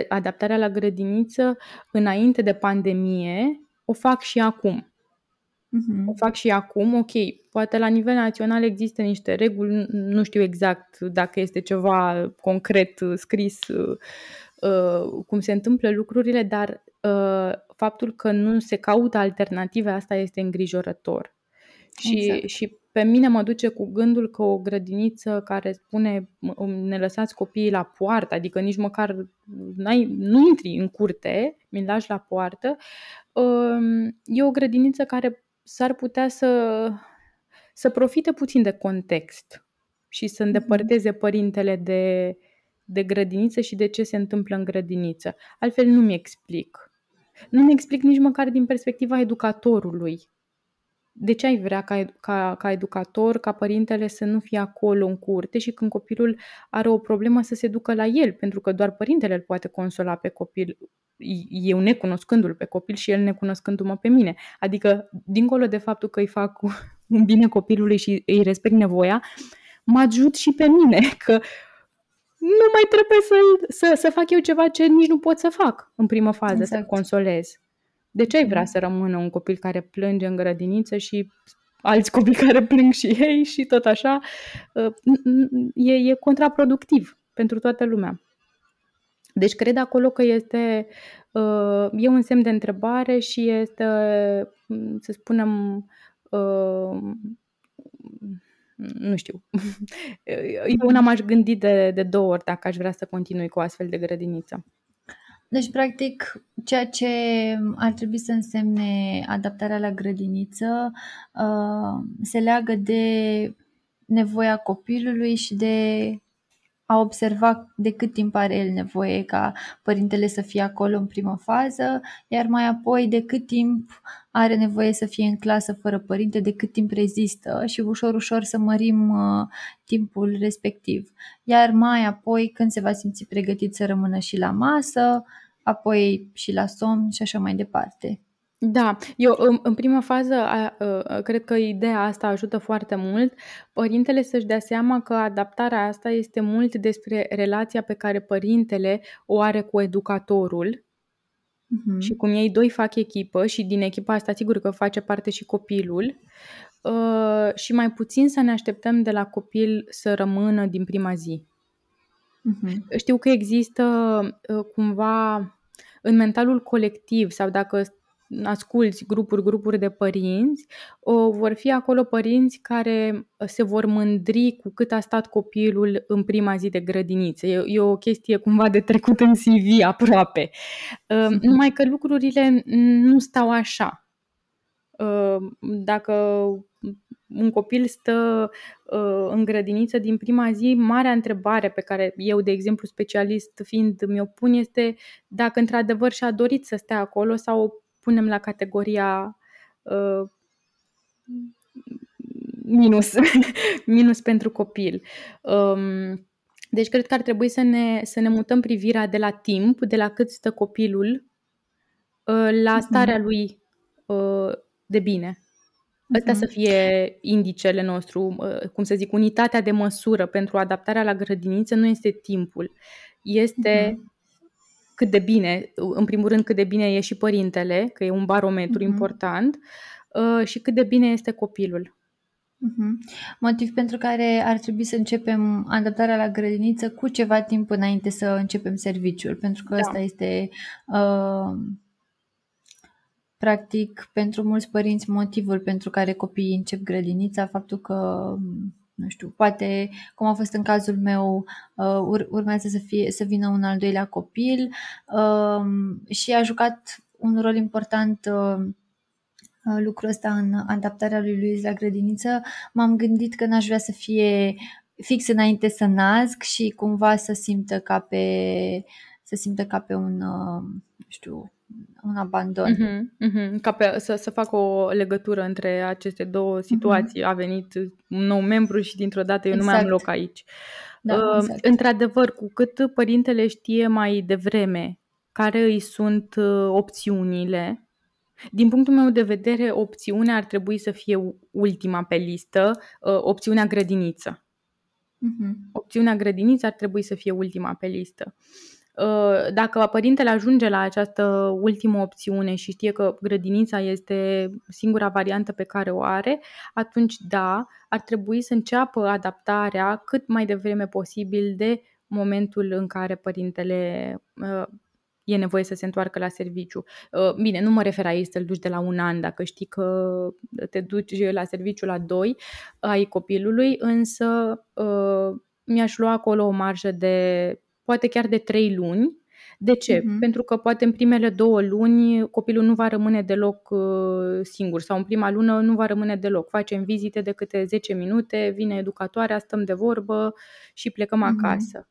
adaptarea la grădiniță înainte de pandemie, o fac și acum. Uh-huh. O fac și acum, ok, poate la nivel național există niște reguli, nu știu exact dacă este ceva concret uh, scris uh, uh, cum se întâmplă lucrurile, dar uh, faptul că nu se caută alternative, asta este îngrijorător. Și, exact. și pe mine mă duce cu gândul că o grădiniță care spune ne lăsați copiii la poartă, adică nici măcar n-ai, nu intri în curte, mi lași la poartă, uh, e o grădiniță care s-ar putea să, să profite puțin de context și să mhm. îndepărteze părintele de, de grădiniță și de ce se întâmplă în grădiniță. Altfel nu-mi explic. Nu-mi explic nici măcar din perspectiva educatorului. De ce ai vrea ca, ca, ca educator, ca părintele să nu fie acolo în curte și când copilul are o problemă să se ducă la el, pentru că doar părintele îl poate consola pe copil eu necunoscându-l pe copil și el necunoscându-mă pe mine. Adică, dincolo de faptul că îi fac un bine copilului și îi respect nevoia, mă ajut și pe mine, că nu mai trebuie să, să, să fac eu ceva ce nici nu pot să fac în primă fază, exact. să consolez. De ce ai vrea să rămână un copil care plânge în grădiniță și alți copii care plâng și ei și tot așa? Uh, e, e contraproductiv pentru toată lumea. Deci cred acolo că este uh, e un semn de întrebare și este, să spunem, uh, nu știu, eu una m-aș gândi de, de două ori dacă aș vrea să continui cu o astfel de grădiniță. Deci, practic, ceea ce ar trebui să însemne adaptarea la grădiniță uh, se leagă de nevoia copilului și de a observa de cât timp are el nevoie ca părintele să fie acolo în primă fază, iar mai apoi de cât timp are nevoie să fie în clasă fără părinte, de cât timp rezistă și ușor, ușor să mărim uh, timpul respectiv. Iar mai apoi, când se va simți pregătit să rămână și la masă, apoi și la somn și așa mai departe. Da, eu în, în prima fază a, a, cred că ideea asta ajută foarte mult părintele să-și dea seama că adaptarea asta este mult despre relația pe care părintele o are cu educatorul uh-huh. și cum ei doi fac echipă și din echipa asta sigur că face parte și copilul uh, și mai puțin să ne așteptăm de la copil să rămână din prima zi. Uh-huh. Știu că există uh, cumva în mentalul colectiv sau dacă asculți grupuri, grupuri de părinți, o, vor fi acolo părinți care se vor mândri cu cât a stat copilul în prima zi de grădiniță. E, e o chestie cumva de trecut în CV aproape. Uh, numai că lucrurile nu stau așa. Uh, dacă un copil stă uh, în grădiniță din prima zi, marea întrebare pe care eu, de exemplu, specialist fiind, mi-o pun este dacă într-adevăr și-a dorit să stea acolo sau punem la categoria uh, minus, minus pentru copil. Um, deci cred că ar trebui să ne, să ne mutăm privirea de la timp, de la cât stă copilul, uh, la mhm. starea lui uh, de bine. Ăsta să mhm. fie indicele nostru, uh, cum să zic, unitatea de măsură pentru adaptarea la grădiniță nu este timpul, este uh-huh cât de bine, în primul rând cât de bine e și părintele, că e un barometru uh-huh. important, uh, și cât de bine este copilul. Uh-huh. Motiv pentru care ar trebui să începem adaptarea la grădiniță cu ceva timp înainte să începem serviciul, pentru că da. asta este uh, practic pentru mulți părinți motivul pentru care copiii încep grădinița, faptul că nu știu, poate, cum a fost în cazul meu, uh, urmează să, fie, să vină un al doilea copil uh, și a jucat un rol important uh, lucrul ăsta în adaptarea lui Luis la grădiniță. M-am gândit că n-aș vrea să fie fix înainte să nasc și cumva să simtă ca pe, să simtă ca pe un, nu știu, un abandon. Uh-huh, uh-huh. Ca pe, să, să fac o legătură între aceste două mhm. situații. Uh-huh. A venit un nou membru și dintr-o dată eu exact. nu mai am exact. loc aici. Da, uh, exact. Într-adevăr, cu cât părintele știe mai devreme care îi sunt uh, opțiunile, din punctul meu de vedere, opțiunea ar trebui să fie ultima pe listă, uh, opțiunea grădiniță. Uh-huh. Opțiunea grădiniță ar trebui să fie ultima pe listă. Uh, Uh, dacă părintele ajunge la această ultimă opțiune și știe că grădinița este singura variantă pe care o are, atunci da, ar trebui să înceapă adaptarea cât mai devreme posibil de momentul în care părintele uh, e nevoie să se întoarcă la serviciu. Uh, bine, nu mă refer aici să-l duci de la un an, dacă știi că te duci la serviciu la doi ai copilului, însă mi-aș lua acolo o marjă de poate chiar de trei luni. De ce? Uh-huh. Pentru că poate în primele două luni copilul nu va rămâne deloc uh, singur sau în prima lună nu va rămâne deloc. Facem vizite de câte 10 minute, vine educatoarea, stăm de vorbă și plecăm uh-huh. acasă.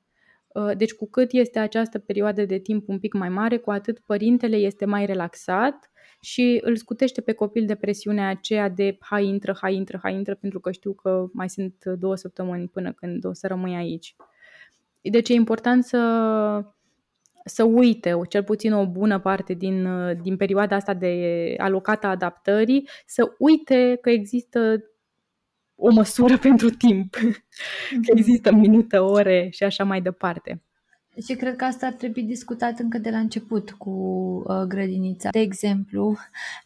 Uh, deci cu cât este această perioadă de timp un pic mai mare, cu atât părintele este mai relaxat și îl scutește pe copil de presiunea aceea de hai intră, hai intră, hai intră, pentru că știu că mai sunt două săptămâni până când o să rămâi aici. Deci e important să, să uite, cel puțin o bună parte din, din perioada asta de alocată adaptării, să uite că există o măsură pentru timp, că mhm. există minute, ore și așa mai departe. Și cred că asta ar trebui discutat încă de la început cu uh, grădinița. De exemplu,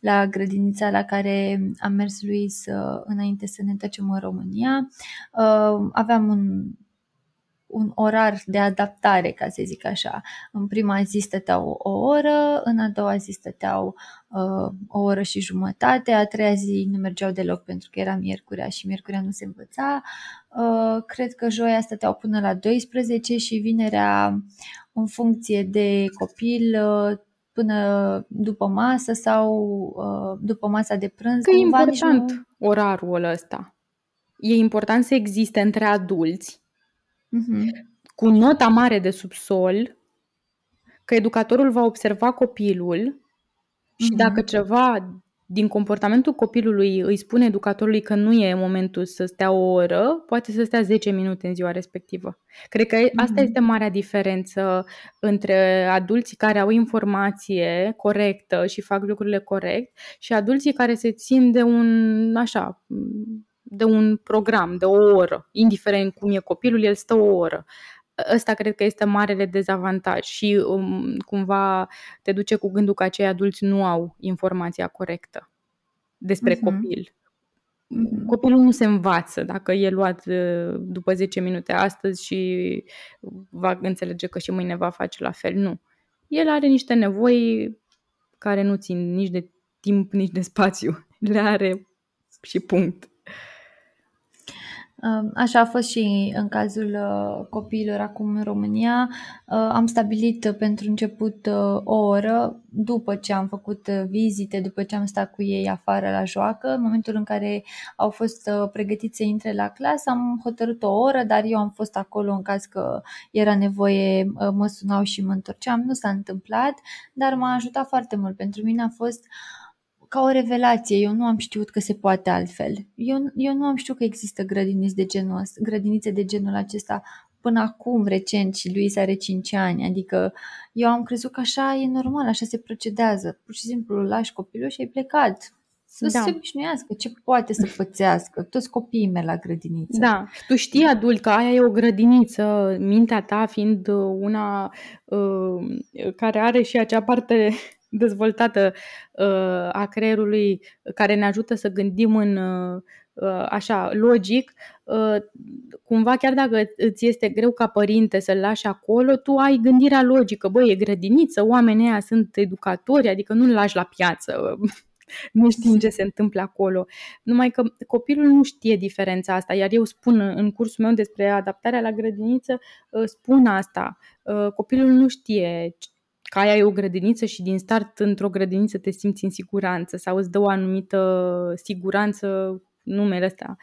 la grădinița la care am mers lui să, înainte să ne întoarcem în România, uh, aveam un un orar de adaptare, ca să zic așa. În prima zi stăteau o oră, în a doua zi stăteau uh, o oră și jumătate, a treia zi nu mergeau deloc pentru că era miercurea și miercurea nu se învăța. Uh, cred că joia stăteau până la 12 și vinerea în funcție de copil uh, până după masă sau uh, după masa de prânz. Că e important nu... orarul ăsta. E important să existe între adulți uh-huh. cu nota mare de subsol, că educatorul va observa copilul și uh-huh. dacă ceva din comportamentul copilului îi spune educatorului că nu e momentul să stea o oră, poate să stea 10 minute în ziua respectivă. Cred că asta mm-hmm. este marea diferență între adulții care au informație corectă și fac lucrurile corect și adulții care se țin de un, așa, de un program, de o oră. Indiferent cum e copilul, el stă o oră. Ăsta cred că este marele dezavantaj și um, cumva te duce cu gândul că acei adulți nu au informația corectă despre uh-huh. copil. Uh-huh. Copilul nu se învață dacă e luat uh, după 10 minute astăzi și va înțelege că și mâine va face la fel. Nu. El are niște nevoi care nu țin nici de timp, nici de spațiu. Le are și punct. Așa a fost și în cazul uh, copiilor acum în România. Uh, am stabilit pentru început uh, o oră după ce am făcut vizite, după ce am stat cu ei afară la joacă. În momentul în care au fost pregătiți să intre la clasă, am hotărât o oră, dar eu am fost acolo în caz că era nevoie, mă sunau și mă întorceam. Nu s-a întâmplat, dar m-a ajutat foarte mult. Pentru mine a fost uh, ca o revelație. Eu nu am știut că se poate altfel. Eu, eu nu am știut că există grădinițe de genul, grădinițe de genul acesta până acum, recent, și lui are 5 ani. Adică eu am crezut că așa e normal, așa se procedează. Pur și simplu îl lași copilul și ai plecat. Să da. se obișnuiască, ce poate să pățească, toți copiii mei la grădiniță. Da, tu știi adult că aia e o grădiniță, mintea ta fiind una uh, care are și acea parte dezvoltată uh, a creierului care ne ajută să gândim în uh, așa logic, uh, cumva chiar dacă îți este greu ca părinte să-l lași acolo, tu ai gândirea logică, băi, e grădiniță, oamenii ăia sunt educatori, adică nu-l lași la piață, nu știm ce se întâmplă acolo. Numai că copilul nu știe diferența asta, iar eu spun în cursul meu despre adaptarea la grădiniță, spun asta. Copilul nu știe că aia e o grădiniță și din start într-o grădiniță te simți în siguranță sau îți dă o anumită siguranță numele ăsta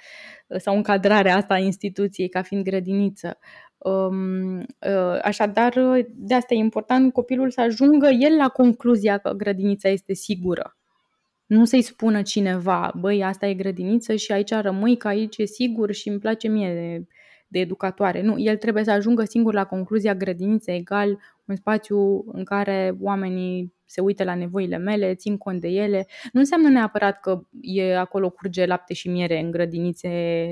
sau încadrarea asta a instituției ca fiind grădiniță. Um, uh, așadar, de asta e important copilul să ajungă el la concluzia că grădinița este sigură. Nu să-i spună cineva, băi, asta e grădiniță și aici rămâi, că aici e sigur și îmi place mie de, de educatoare. Nu, el trebuie să ajungă singur la concluzia grădiniță egal un spațiu în care oamenii se uită la nevoile mele, țin cont de ele. Nu înseamnă neapărat că e acolo curge lapte și miere în grădinițe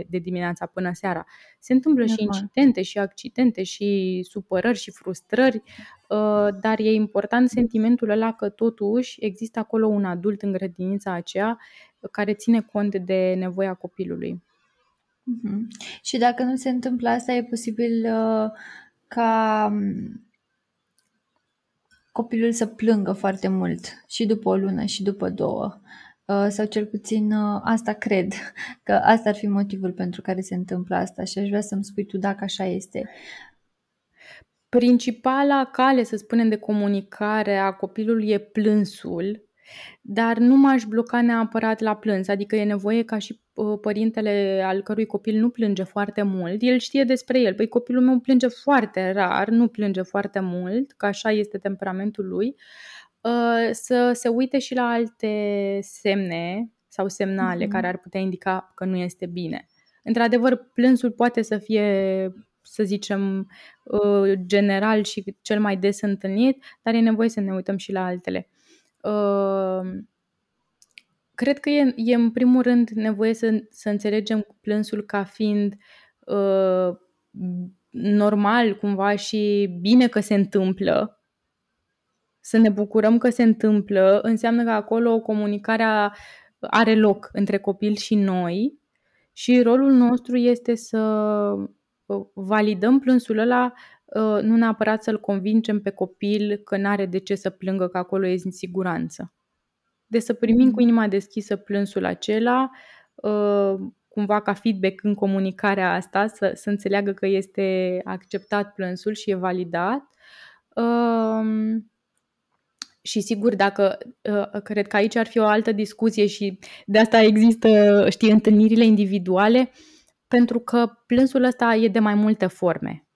de dimineața până seara. Se întâmplă Normal. și incidente și accidente și supărări și frustrări, uh, dar e important sentimentul ăla că totuși există acolo un adult în grădinița aceea care ține cont de nevoia copilului. Uh-huh. Și dacă nu se întâmplă asta, e posibil uh, ca um, copilul să plângă foarte mult și după o lună și după două. Uh, sau cel puțin uh, asta cred, că asta ar fi motivul pentru care se întâmplă asta și aș vrea să-mi spui tu dacă așa este. Principala cale, să spunem, de comunicare a copilului e plânsul dar nu m-aș bloca neapărat la plâns, adică e nevoie ca și uh, părintele al cărui copil nu plânge foarte mult, el știe despre el. Păi copilul meu plânge foarte rar, nu plânge foarte mult, că așa este temperamentul lui, uh, să se uite și la alte semne sau semnale uh-huh. care ar putea indica că nu este bine. Într-adevăr, plânsul poate să fie să zicem, uh, general și cel mai des întâlnit, dar e nevoie să ne uităm și la altele. Ehm, cred că e, e în primul rând nevoie să, să înțelegem plânsul ca fiind uh, normal cumva și bine că se întâmplă, să ne bucurăm că se întâmplă, înseamnă că acolo comunicarea are loc între copil și noi și rolul nostru este să validăm plânsul ăla, nu neapărat să-l convingem pe copil că n-are de ce să plângă, că acolo e în siguranță. De să primim cu mm. inima deschisă plânsul acela, cumva ca feedback în comunicarea asta, să, să înțeleagă că este acceptat plânsul și e validat. Și sigur, dacă cred că aici ar fi o altă discuție și de asta există, știi, întâlnirile individuale, pentru că plânsul ăsta e de mai multe forme.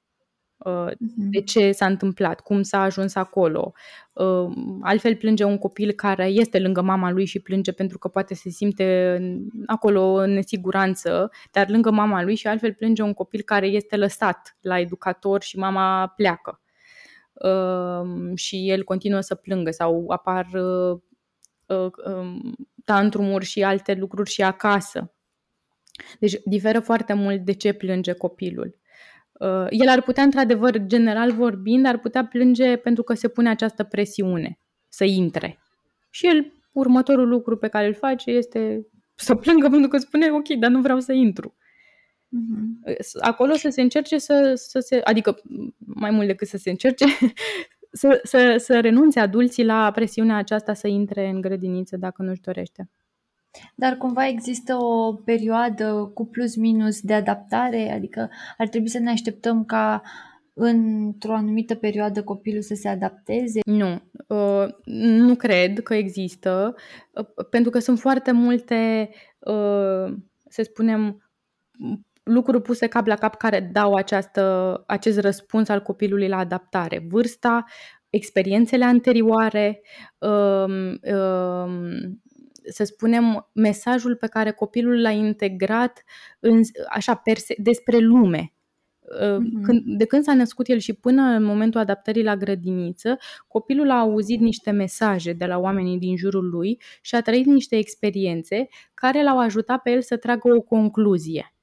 Mhm. De ce s-a întâmplat, cum s-a ajuns acolo. Altfel plânge un copil care este lângă mama lui și plânge pentru că poate se simte acolo în nesiguranță, dar lângă mama lui și altfel plânge un copil care este lăsat la educator și mama pleacă. Și el continuă să plângă sau apar tantrumuri și alte lucruri și acasă. Deci diferă foarte mult de ce plânge copilul. Uh, el ar putea, într-adevăr, general vorbind, ar putea plânge pentru că se pune această presiune să intre. Și el, următorul lucru pe care îl face este să plângă pentru că spune, ok, dar nu vreau să intru. Uh-huh. Acolo să se încerce să, să se, adică mai mult decât să se încerce, să, să, să renunțe adulții la presiunea aceasta să intre în grădiniță dacă nu-și dorește. Dar cumva există o perioadă cu plus minus de adaptare, adică ar trebui să ne așteptăm ca într-o anumită perioadă copilul să se adapteze? Nu, uh, nu cred că există, uh, pentru că sunt foarte multe, uh, să spunem, lucruri puse cap la cap care dau această, acest răspuns al copilului la adaptare. Vârsta, experiențele anterioare, um, um, să spunem, mesajul pe care copilul l-a integrat în, așa, perse, despre lume. Mm-hmm. Când, de când s-a născut el și până în momentul adaptării la grădiniță, copilul a auzit niște mesaje de la oamenii din jurul lui și a trăit niște experiențe care l-au ajutat pe el să tragă o concluzie.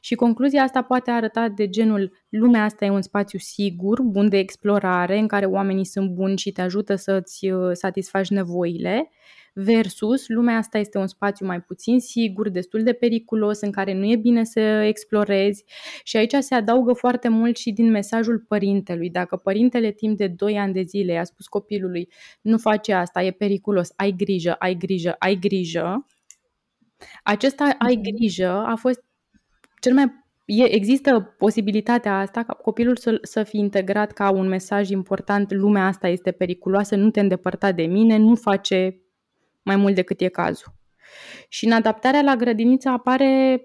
Și concluzia asta poate arăta de genul lumea asta e un spațiu sigur, bun de explorare, în care oamenii sunt buni și te ajută să-ți uh, satisfaci nevoile versus lumea asta este un spațiu mai puțin sigur, destul de periculos, în care nu e bine să explorezi și aici se adaugă foarte mult și din mesajul părintelui. Dacă părintele timp de 2 ani de zile i-a spus copilului nu face asta, e periculos, ai grijă, ai grijă, ai grijă, acesta ai mhm. grijă a fost cel mai E, există posibilitatea asta ca copilul să, să fie integrat ca un mesaj important, lumea asta este periculoasă, nu te îndepărta de mine, nu face mai mult decât e cazul. Și în adaptarea la grădiniță apare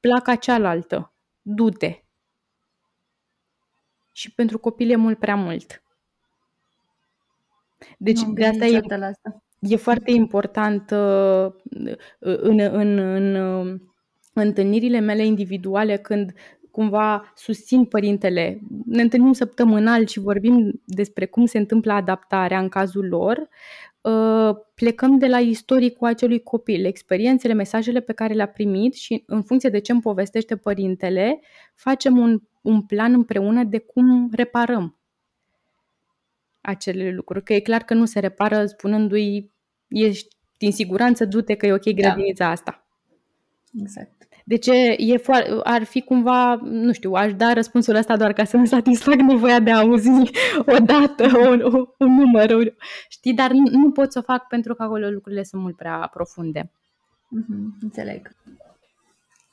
placa cealaltă, du-te. Și pentru copil e mult prea mult. Deci nu, de asta e, la asta. e foarte important uh, în, în, în, în întâlnirile mele individuale când cumva susțin părintele. Ne întâlnim săptămânal și vorbim despre cum se întâmplă adaptarea în cazul lor. Uh, plecăm de la istoricul acelui copil, experiențele, mesajele pe care le-a primit și în funcție de ce îmi povestește părintele, facem un, un plan împreună de cum reparăm acele lucruri. Că e clar că nu se repară spunându-i ești din siguranță, du-te că e ok da. grădinița da. asta. Exact. Deci e foarte, ar fi cumva, nu știu, aș da răspunsul ăsta doar ca să-mi satisfac nevoia de a auzi o dată, un, un număr, știi, dar nu, nu pot să o fac pentru că acolo lucrurile sunt mult prea profunde. Mm-hmm, înțeleg.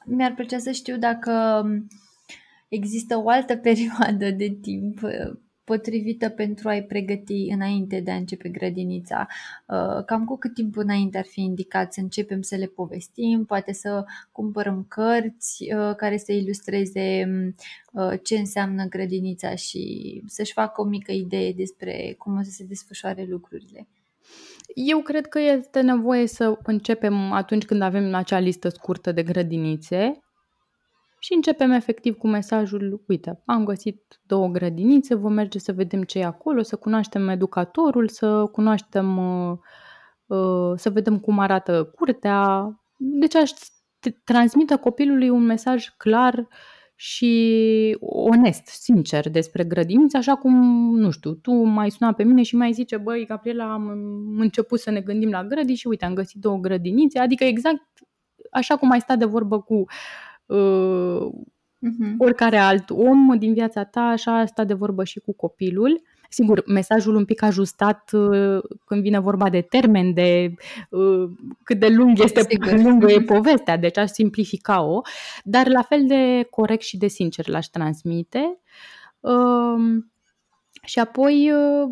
Mi-ar plăcea să știu dacă există o altă perioadă de timp potrivită pentru a-i pregăti înainte de a începe grădinița. Uh, cam cu cât timp înainte ar fi indicat să începem să le povestim, poate să cumpărăm cărți uh, care să ilustreze uh, ce înseamnă grădinița și să-și facă o mică idee despre cum o să se desfășoare lucrurile. Eu cred că este nevoie să începem atunci când avem acea listă scurtă de grădinițe și începem efectiv cu mesajul, uite, am găsit două grădinițe, vom merge să vedem ce e acolo, să cunoaștem educatorul, să cunoaștem, uh, uh, să vedem cum arată curtea. Deci aș transmită copilului un mesaj clar și onest, sincer despre grădiniță, așa cum, nu știu, tu mai suna pe mine și mai zice, băi, Gabriela, am început să ne gândim la grădini și uite, am găsit două grădinițe, adică exact așa cum ai stat de vorbă cu uh, Uh, uh-huh. oricare alt om din viața ta, așa sta de vorbă și cu copilul. Sigur, mesajul un pic ajustat uh, când vine vorba de termen, de uh, cât de lung este Sigur. lungă e povestea, deci aș simplifica-o, dar la fel de corect și de sincer l-aș transmite. Uh, și apoi, uh,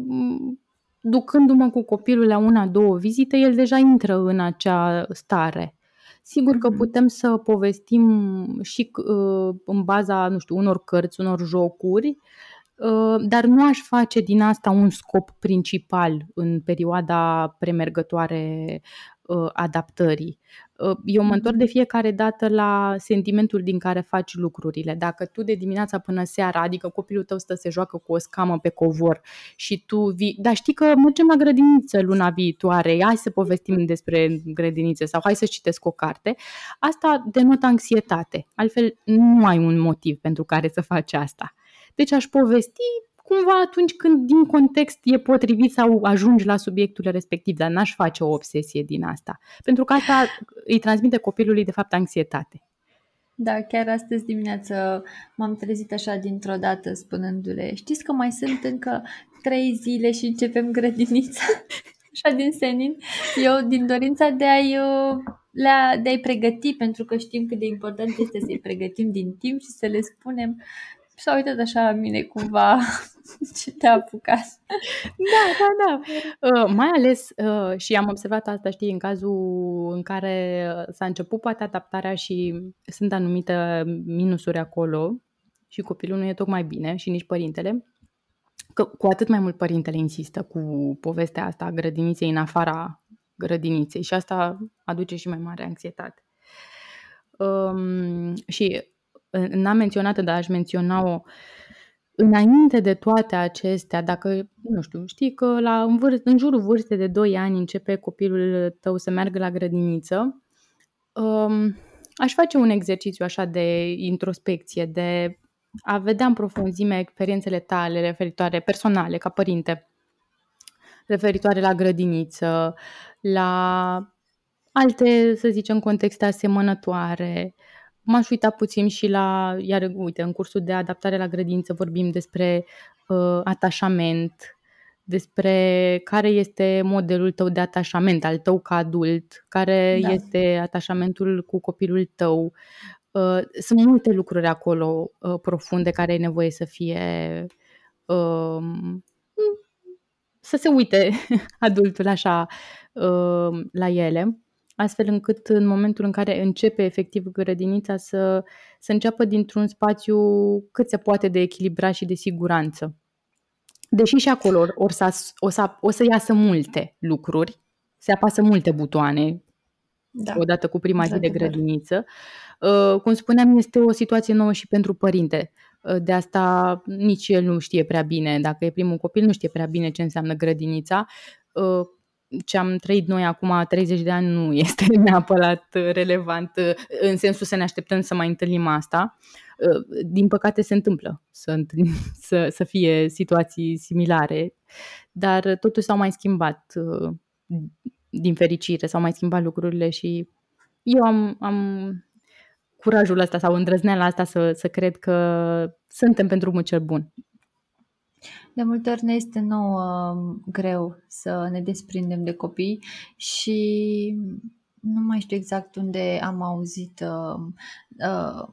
ducându-mă cu copilul la una, două vizite, el deja intră în acea stare. Sigur că mm-hmm. putem să povestim și uh, în baza, nu știu, unor cărți, unor jocuri, uh, dar nu aș face din asta un scop principal în perioada premergătoare uh, adaptării. Uh, eu mă întorc de fiecare dată la sentimentul din care faci lucrurile. Dacă tu de dimineața până seara, adică copilul tău stă se joacă cu o scamă pe covor și tu vii, dar știi că mergem la grădiniță luna viitoare, hai să povestim despre grădinițe sau hai să citesc o carte, asta denotă anxietate. Altfel nu ai un motiv pentru care să faci asta. Deci aș povesti cumva atunci când din context e potrivit sau ajungi la subiectul respectiv, dar n-aș face o obsesie din asta. Pentru că asta îi transmite copilului de fapt anxietate. Da, chiar astăzi dimineață m-am trezit așa dintr-o dată spunându-le știți că mai sunt încă trei zile și începem grădinița? așa din senin. Eu din dorința de a-i, de a-i pregăti, pentru că știm cât de important este să-i pregătim din timp și să le spunem s-a uitat așa la mine cumva ce te-a apucat. Da, da, da. Uh, mai ales uh, și am observat asta, știi, în cazul în care s-a început poate adaptarea și sunt anumite minusuri acolo și copilul nu e tocmai bine și nici părintele, că cu atât mai mult părintele insistă cu povestea asta a grădiniței în afara grădiniței și asta aduce și mai mare anxietate. Um, și n-am menționat dar aș menționa-o înainte de toate acestea, dacă, nu știu, știi că la, în, vârst, în jurul vârstei de 2 ani începe copilul tău să meargă la grădiniță, um, aș face un exercițiu așa de introspecție, de a vedea în profunzime experiențele tale referitoare, personale, ca părinte, referitoare la grădiniță, la alte, să zicem, contexte asemănătoare, M-aș uita puțin și la, iar uite, în cursul de adaptare la grădință vorbim despre uh, atașament, despre care este modelul tău de atașament, al tău ca adult, care da. este atașamentul cu copilul tău. Uh, sunt multe lucruri acolo uh, profunde care ai nevoie să fie uh, să se uite adultul așa uh, la ele astfel încât în momentul în care începe efectiv grădinița să, să înceapă dintr-un spațiu cât se poate de echilibrat și de siguranță. Deși și acolo or să, o, să, o să iasă multe lucruri, se apasă multe butoane, da. odată cu prima zi de grădiniță. Uh, cum spuneam, este o situație nouă și pentru părinte. Uh, de asta nici el nu știe prea bine, dacă e primul copil, nu știe prea bine ce înseamnă grădinița. Uh, ce am trăit noi acum 30 de ani nu este neapărat relevant în sensul să ne așteptăm să mai întâlnim asta. Din păcate se întâmplă să, să, să fie situații similare, dar totuși s-au mai schimbat din fericire, s-au mai schimbat lucrurile și eu am, am curajul ăsta sau îndrăzneala asta să, să cred că suntem pentru un cel bun. De multe ori ne este nouă um, greu să ne desprindem de copii și nu mai știu exact unde am auzit uh, uh,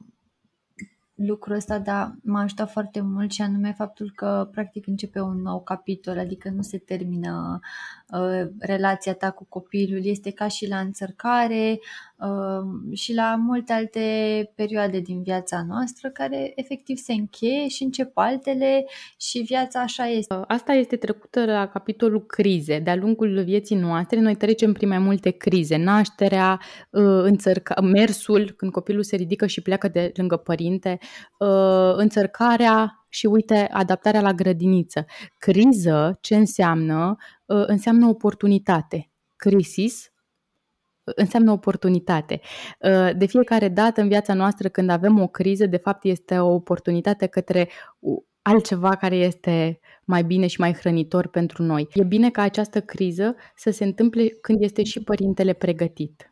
lucrul ăsta, dar m-a ajutat foarte mult și anume faptul că practic începe un nou capitol, adică nu se termină uh, relația ta cu copilul, este ca și la înțărcare uh, și la multe alte perioade din viața noastră care efectiv se încheie și încep altele și viața așa este. Asta este trecută la capitolul crize. De-a lungul vieții noastre noi trecem prin mai multe crize. Nașterea, uh, înțărca, mersul, când copilul se ridică și pleacă de lângă părinte, uh, înțărcarea și uite, adaptarea la grădiniță. Criză, ce înseamnă? Uh, înseamnă oportunitate. Crisis uh, înseamnă oportunitate. Uh, de fiecare dată în viața noastră când avem o criză, de fapt este o oportunitate către altceva care este mai bine și mai hrănitor pentru noi. E bine ca această criză să se întâmple când este și părintele pregătit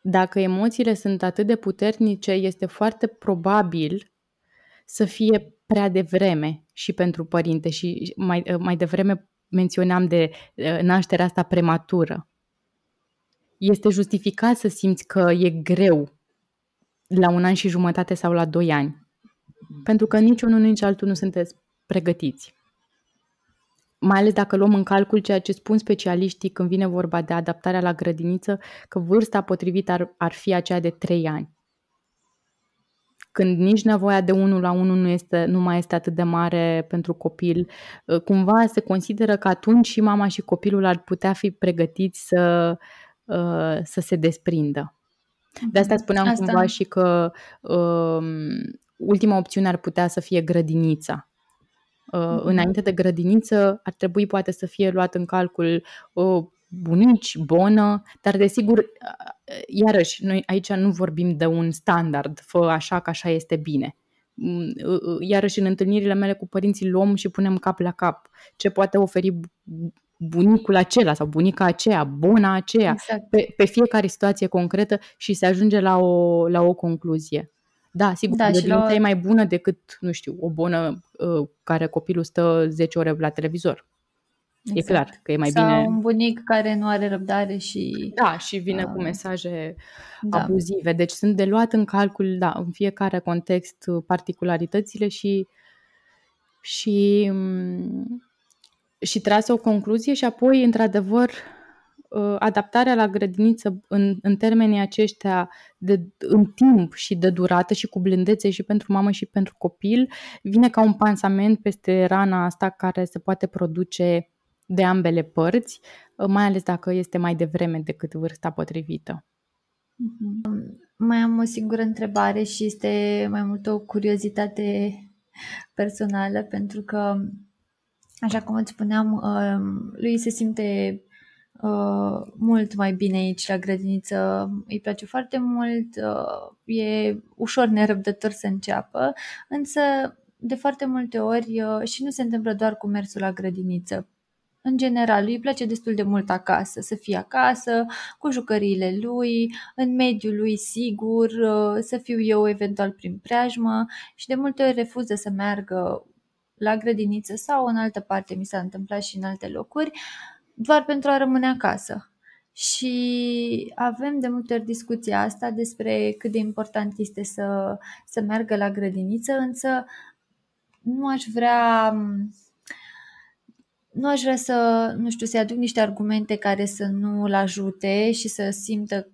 dacă emoțiile sunt atât de puternice, este foarte probabil să fie prea devreme și pentru părinte și mai, mai devreme menționam de nașterea asta prematură. Este justificat să simți că e greu la un an și jumătate sau la doi ani. Pentru că nici unul, nici altul nu sunteți pregătiți. Mai ales dacă luăm în calcul ceea ce spun specialiștii când vine vorba de adaptarea la grădiniță, că vârsta potrivită ar, ar fi aceea de 3 ani. Când nici nevoia de unul la unul nu, este, nu mai este atât de mare pentru copil, ă, cumva se consideră că atunci și mama și copilul ar putea fi pregătiți să, ă, să se desprindă. De asta mhm. spuneam asta. cumva și că um, ultima opțiune ar putea să fie grădinița. Uh, mm-hmm. Înainte de grădiniță ar trebui poate să fie luat în calcul o bunici, bonă, dar desigur, uh, iarăși, noi aici nu vorbim de un standard, fă așa că așa este bine. Mm, uh, iarăși în întâlnirile mele cu părinții luăm și punem cap la cap ce poate oferi bunicul acela sau bunica aceea, bona aceea, exact. pe, pe fiecare situație concretă și se ajunge la o, la o concluzie. Da, sigur, da, grădinița la... e mai bună decât, nu știu, o bună uh, care copilul stă 10 ore la televizor. Exact. E clar că e mai Sau bine. un bunic care nu are răbdare și. Da, și vine uh, cu mesaje da. abuzive. Deci sunt de luat în calcul, da, în fiecare context uh, particularitățile și și mm, și trase o concluzie și apoi, într-adevăr, uh, adaptarea la grădiniță în, în termenii aceștia de, în timp și de durată și cu blândețe și pentru mamă și pentru copil vine ca un pansament peste rana asta care se poate produce de ambele părți, uh, mai ales dacă este mai devreme decât vârsta potrivită. Mm-hmm. Mai am o singură întrebare și este mai mult o curiozitate personală pentru că Așa cum îți spuneam, uh, lui se simte uh, mult mai bine aici la grădiniță, îi place foarte mult, uh, e ușor nerăbdător să înceapă, însă de foarte multe ori și nu se întâmplă doar cu mersul la grădiniță. În general, lui îi place destul de mult acasă, să fie acasă, cu jucăriile lui, în mediul lui sigur, să fiu eu eventual prin preajmă și de multe ori refuză să meargă la grădiniță sau în altă parte, mi s-a întâmplat și în alte locuri, doar pentru a rămâne acasă. Și avem de multe ori discuția asta despre cât de important este să, să meargă la grădiniță, însă nu aș vrea nu aș vrea să, nu știu, să-i aduc niște argumente care să nu-l ajute și să simtă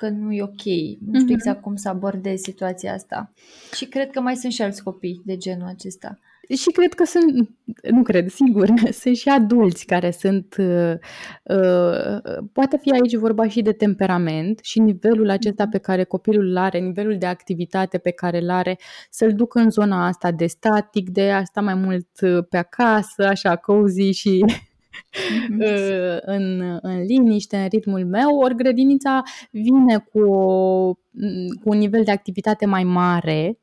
că nu e ok. Nu știu mm-hmm. exact cum să abordez situația asta. Și cred că mai sunt și alți copii de genul acesta. Și cred că sunt, nu cred, sigur, sunt și adulți care sunt, uh, uh, poate fi aici vorba și de temperament și nivelul acesta mhm. pe care copilul îl are, nivelul de activitate pe care îl are, să-l ducă în zona asta de static, de a sta mai mult uh, pe acasă, așa cozy și Mhm. Uh, în, în liniște, în ritmul meu, ori grădinița vine cu, o, cu un nivel de activitate mai mare,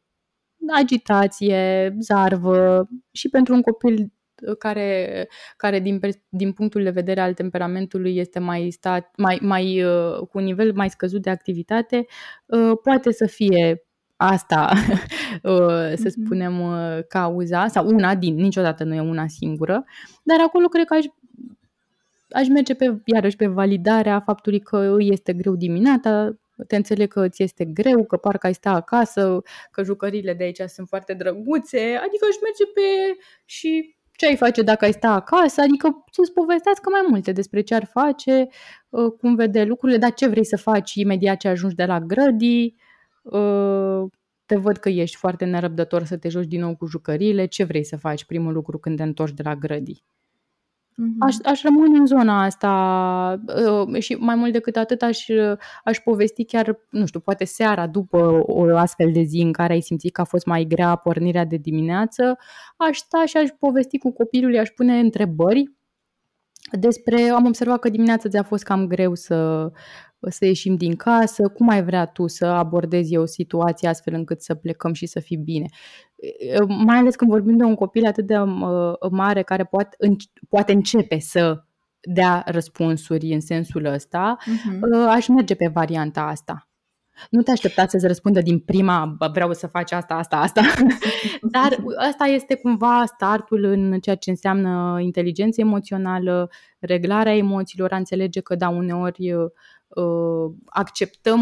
agitație, zarvă și pentru un copil care, care din, din punctul de vedere al temperamentului este mai, stat, mai, mai uh, cu un nivel mai scăzut de activitate, uh, poate să fie asta, să mhm. spunem, cauza, sau una din, niciodată nu e una singură, dar acolo cred că aș aș merge pe, iarăși pe validarea faptului că îi este greu dimineața, te înțeleg că ți este greu, că parcă ai sta acasă, că jucările de aici sunt foarte drăguțe, adică aș merge pe și ce ai face dacă ai sta acasă, adică să-ți povestească mai multe despre ce ar face, uh, cum vede lucrurile, dar ce vrei să faci imediat ce ajungi de la grădii, uh, te văd că ești foarte nerăbdător să te joci din nou cu jucăriile, ce vrei să faci? Primul lucru când te întorci de la grădii. Mm-hmm. Aș, aș rămâne în zona asta uh, și mai mult decât atât aș, aș povesti chiar, nu știu, poate seara după o astfel de zi în care ai simțit că a fost mai grea pornirea de dimineață, aș sta și aș povesti cu copilul, aș pune întrebări despre, am observat că dimineața ți-a fost cam greu să, să ieșim din casă, cum ai vrea tu să abordezi o situație astfel încât să plecăm și să fii bine. Mai ales când vorbim de un copil atât de mare care poate, poate începe să dea răspunsuri în sensul ăsta, uh-huh. aș merge pe varianta asta. Nu te aștepta să-ți răspundă din prima, vreau să faci asta, asta, asta. Dar asta este cumva startul în ceea ce înseamnă inteligență emoțională, reglarea emoțiilor, a înțelege că da, uneori uh, acceptăm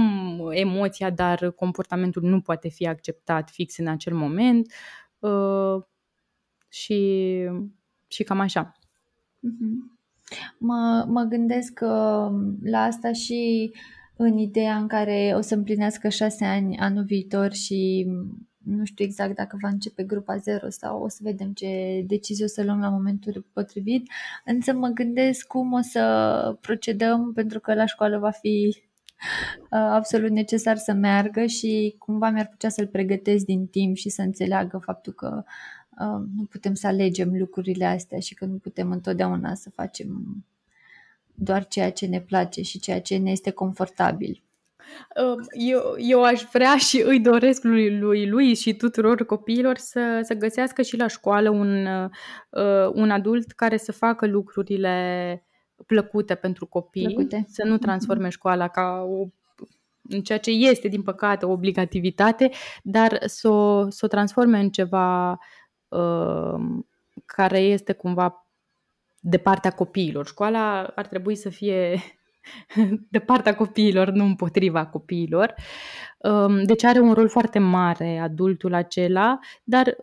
emoția, dar comportamentul nu poate fi acceptat fix în acel moment. Uh, și, și cam așa. Mm-hmm. Mă, mă gândesc uh, la asta și în ideea în care o să împlinească șase ani anul viitor și nu știu exact dacă va începe grupa 0 sau o să vedem ce decizie o să luăm la momentul potrivit, însă mă gândesc cum o să procedăm pentru că la școală va fi uh, absolut necesar să meargă și cumva mi-ar putea să-l pregătesc din timp și să înțeleagă faptul că uh, nu putem să alegem lucrurile astea și că nu putem întotdeauna să facem doar ceea ce ne place și ceea ce ne este confortabil. Uh, eu, eu aș vrea și îi doresc lui, lui lui și tuturor copiilor să, să găsească și la școală un, uh, un adult care să facă lucrurile plăcute pentru copii, plăcute. să nu transforme școala ca o în ceea ce este, din păcate, o obligativitate, dar să o, să o transforme în ceva uh, care este cumva de partea copiilor. Școala ar trebui să fie de partea copiilor, nu împotriva copiilor. Um, deci are un rol foarte mare adultul acela, dar,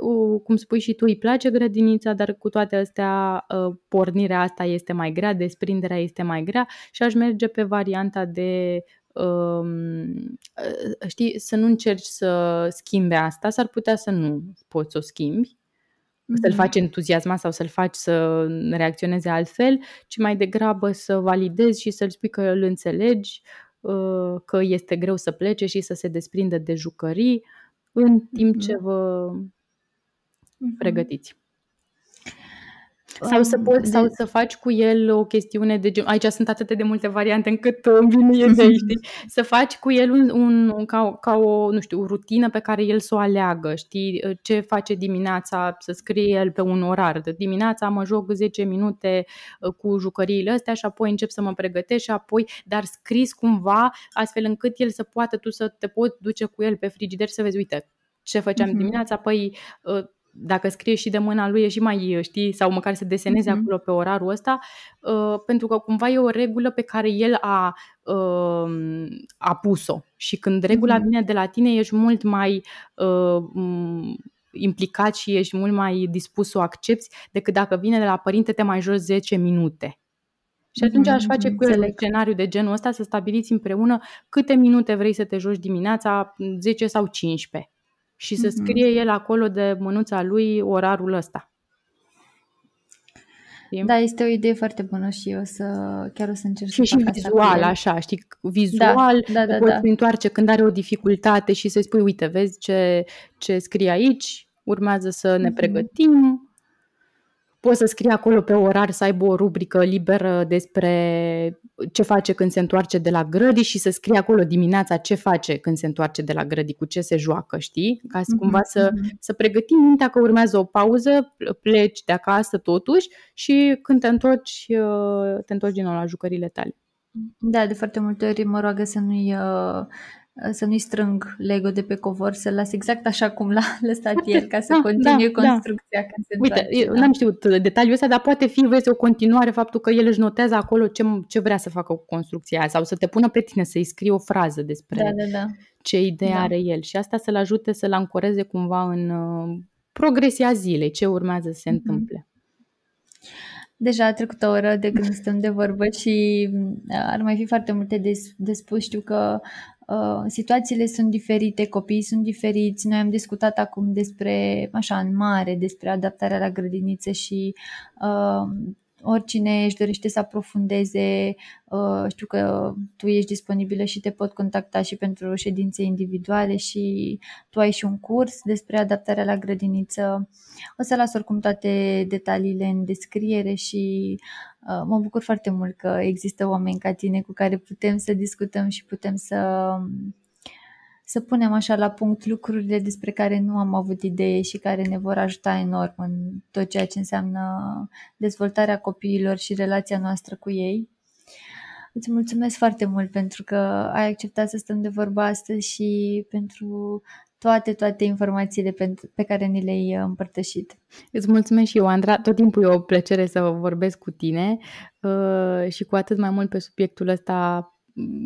cum spui și tu, îi place grădinița, dar cu toate astea, uh, pornirea asta este mai grea, desprinderea este mai grea și aș merge pe varianta de um, uh, știi, să nu încerci să schimbe asta, s-ar putea să nu poți să o schimbi, mm-hmm. să-l faci entuziasmat sau să-l faci să reacționeze altfel, ci mai degrabă să validezi și să-l spui că îl înțelegi, uh, că este greu să plece și să se desprindă de jucării în timp ce vă mm-hmm. pregătiți. Sau să, poți, sau să faci cu el o chestiune de gen, aici sunt atât de multe variante încât îmi vine idei, știi? Să faci cu el un, un, ca, ca o, nu știu, o rutină pe care el să o aleagă, știi? Ce face dimineața, să scrie el pe un orar. De dimineața mă joc 10 minute uh, cu jucăriile astea și apoi încep să mă pregătesc și apoi, dar scris cumva astfel încât el să poată tu să te poți duce cu el pe frigider și să vezi, uite, ce făceam uh-huh. dimineața, păi uh, dacă scrie și de mâna lui e și mai, știi, sau măcar să deseneze mm-hmm. acolo pe orarul ăsta, uh, pentru că cumva e o regulă pe care el a, uh, a pus-o. Și când regula mm-hmm. vine de la tine, ești mult mai uh, implicat și ești mult mai dispus să o accepti decât dacă vine de la părinte, te mai joci 10 minute. Și atunci aș face cu el un scenariu de genul ăsta, să stabiliți împreună câte minute vrei să te joci dimineața, 10 sau 15 și să mhm. scrie el acolo de mânuța lui orarul ăsta. Da, este o idee foarte bună și eu să chiar o să încerc și, să și vizual, așa, știi, vizual, da, da, da, poți da. întoarce când are o dificultate și să-i spui, uite, vezi ce, ce scrie aici, urmează să ne mm-hmm. pregătim, Poți să scrii acolo pe orar să aibă o rubrică liberă despre ce face când se întoarce de la grădi și să scrii acolo dimineața ce face când se întoarce de la grădi, cu ce se joacă, știi? Ca să cumva să, mm-hmm. să pregătim mintea că urmează o pauză, pleci de acasă totuși și când te întorci, uh, te întorci din nou la jucările tale. Da, de foarte multe ori mă roagă să nu-i uh, să nu-i strâng Lego de pe covor, să-l las exact așa cum l-a lăsat el, ca să da, continue da, construcția da. când se Uite, întoarce, eu da. n-am știut detaliul ăsta, dar poate fi, vezi, o continuare, faptul că el își notează acolo ce, ce vrea să facă cu construcția aia, sau să te pună pe tine să-i scrie o frază despre da, da, da. ce idee da. are el și asta să-l ajute să-l ancoreze cumva în uh, progresia zilei, ce urmează să se mm-hmm. întâmple. Deja a trecut o oră de când stăm de vorbă și uh, ar mai fi foarte multe de, de spus. Știu că Uh, situațiile sunt diferite, copiii sunt diferiți. Noi am discutat acum despre, așa, în mare, despre adaptarea la grădiniță și uh, oricine își dorește să aprofundeze, uh, știu că tu ești disponibilă și te pot contacta și pentru ședințe individuale și tu ai și un curs despre adaptarea la grădiniță. O să las oricum toate detaliile în descriere și uh, mă bucur foarte mult că există oameni ca tine cu care putem să discutăm și putem să să punem așa la punct lucrurile despre care nu am avut idee și care ne vor ajuta enorm în tot ceea ce înseamnă dezvoltarea copiilor și relația noastră cu ei. Îți mulțumesc foarte mult pentru că ai acceptat să stăm de vorbă astăzi și pentru toate, toate informațiile pe, pe care ni le-ai împărtășit. Îți mulțumesc și eu, Andra. Tot timpul e o plăcere să vorbesc cu tine uh, și cu atât mai mult pe subiectul ăsta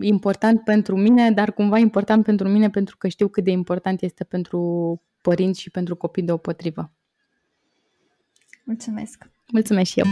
important pentru mine, dar cumva important pentru mine pentru că știu cât de important este pentru părinți și pentru copii deopotrivă. Mulțumesc! Mulțumesc și eu!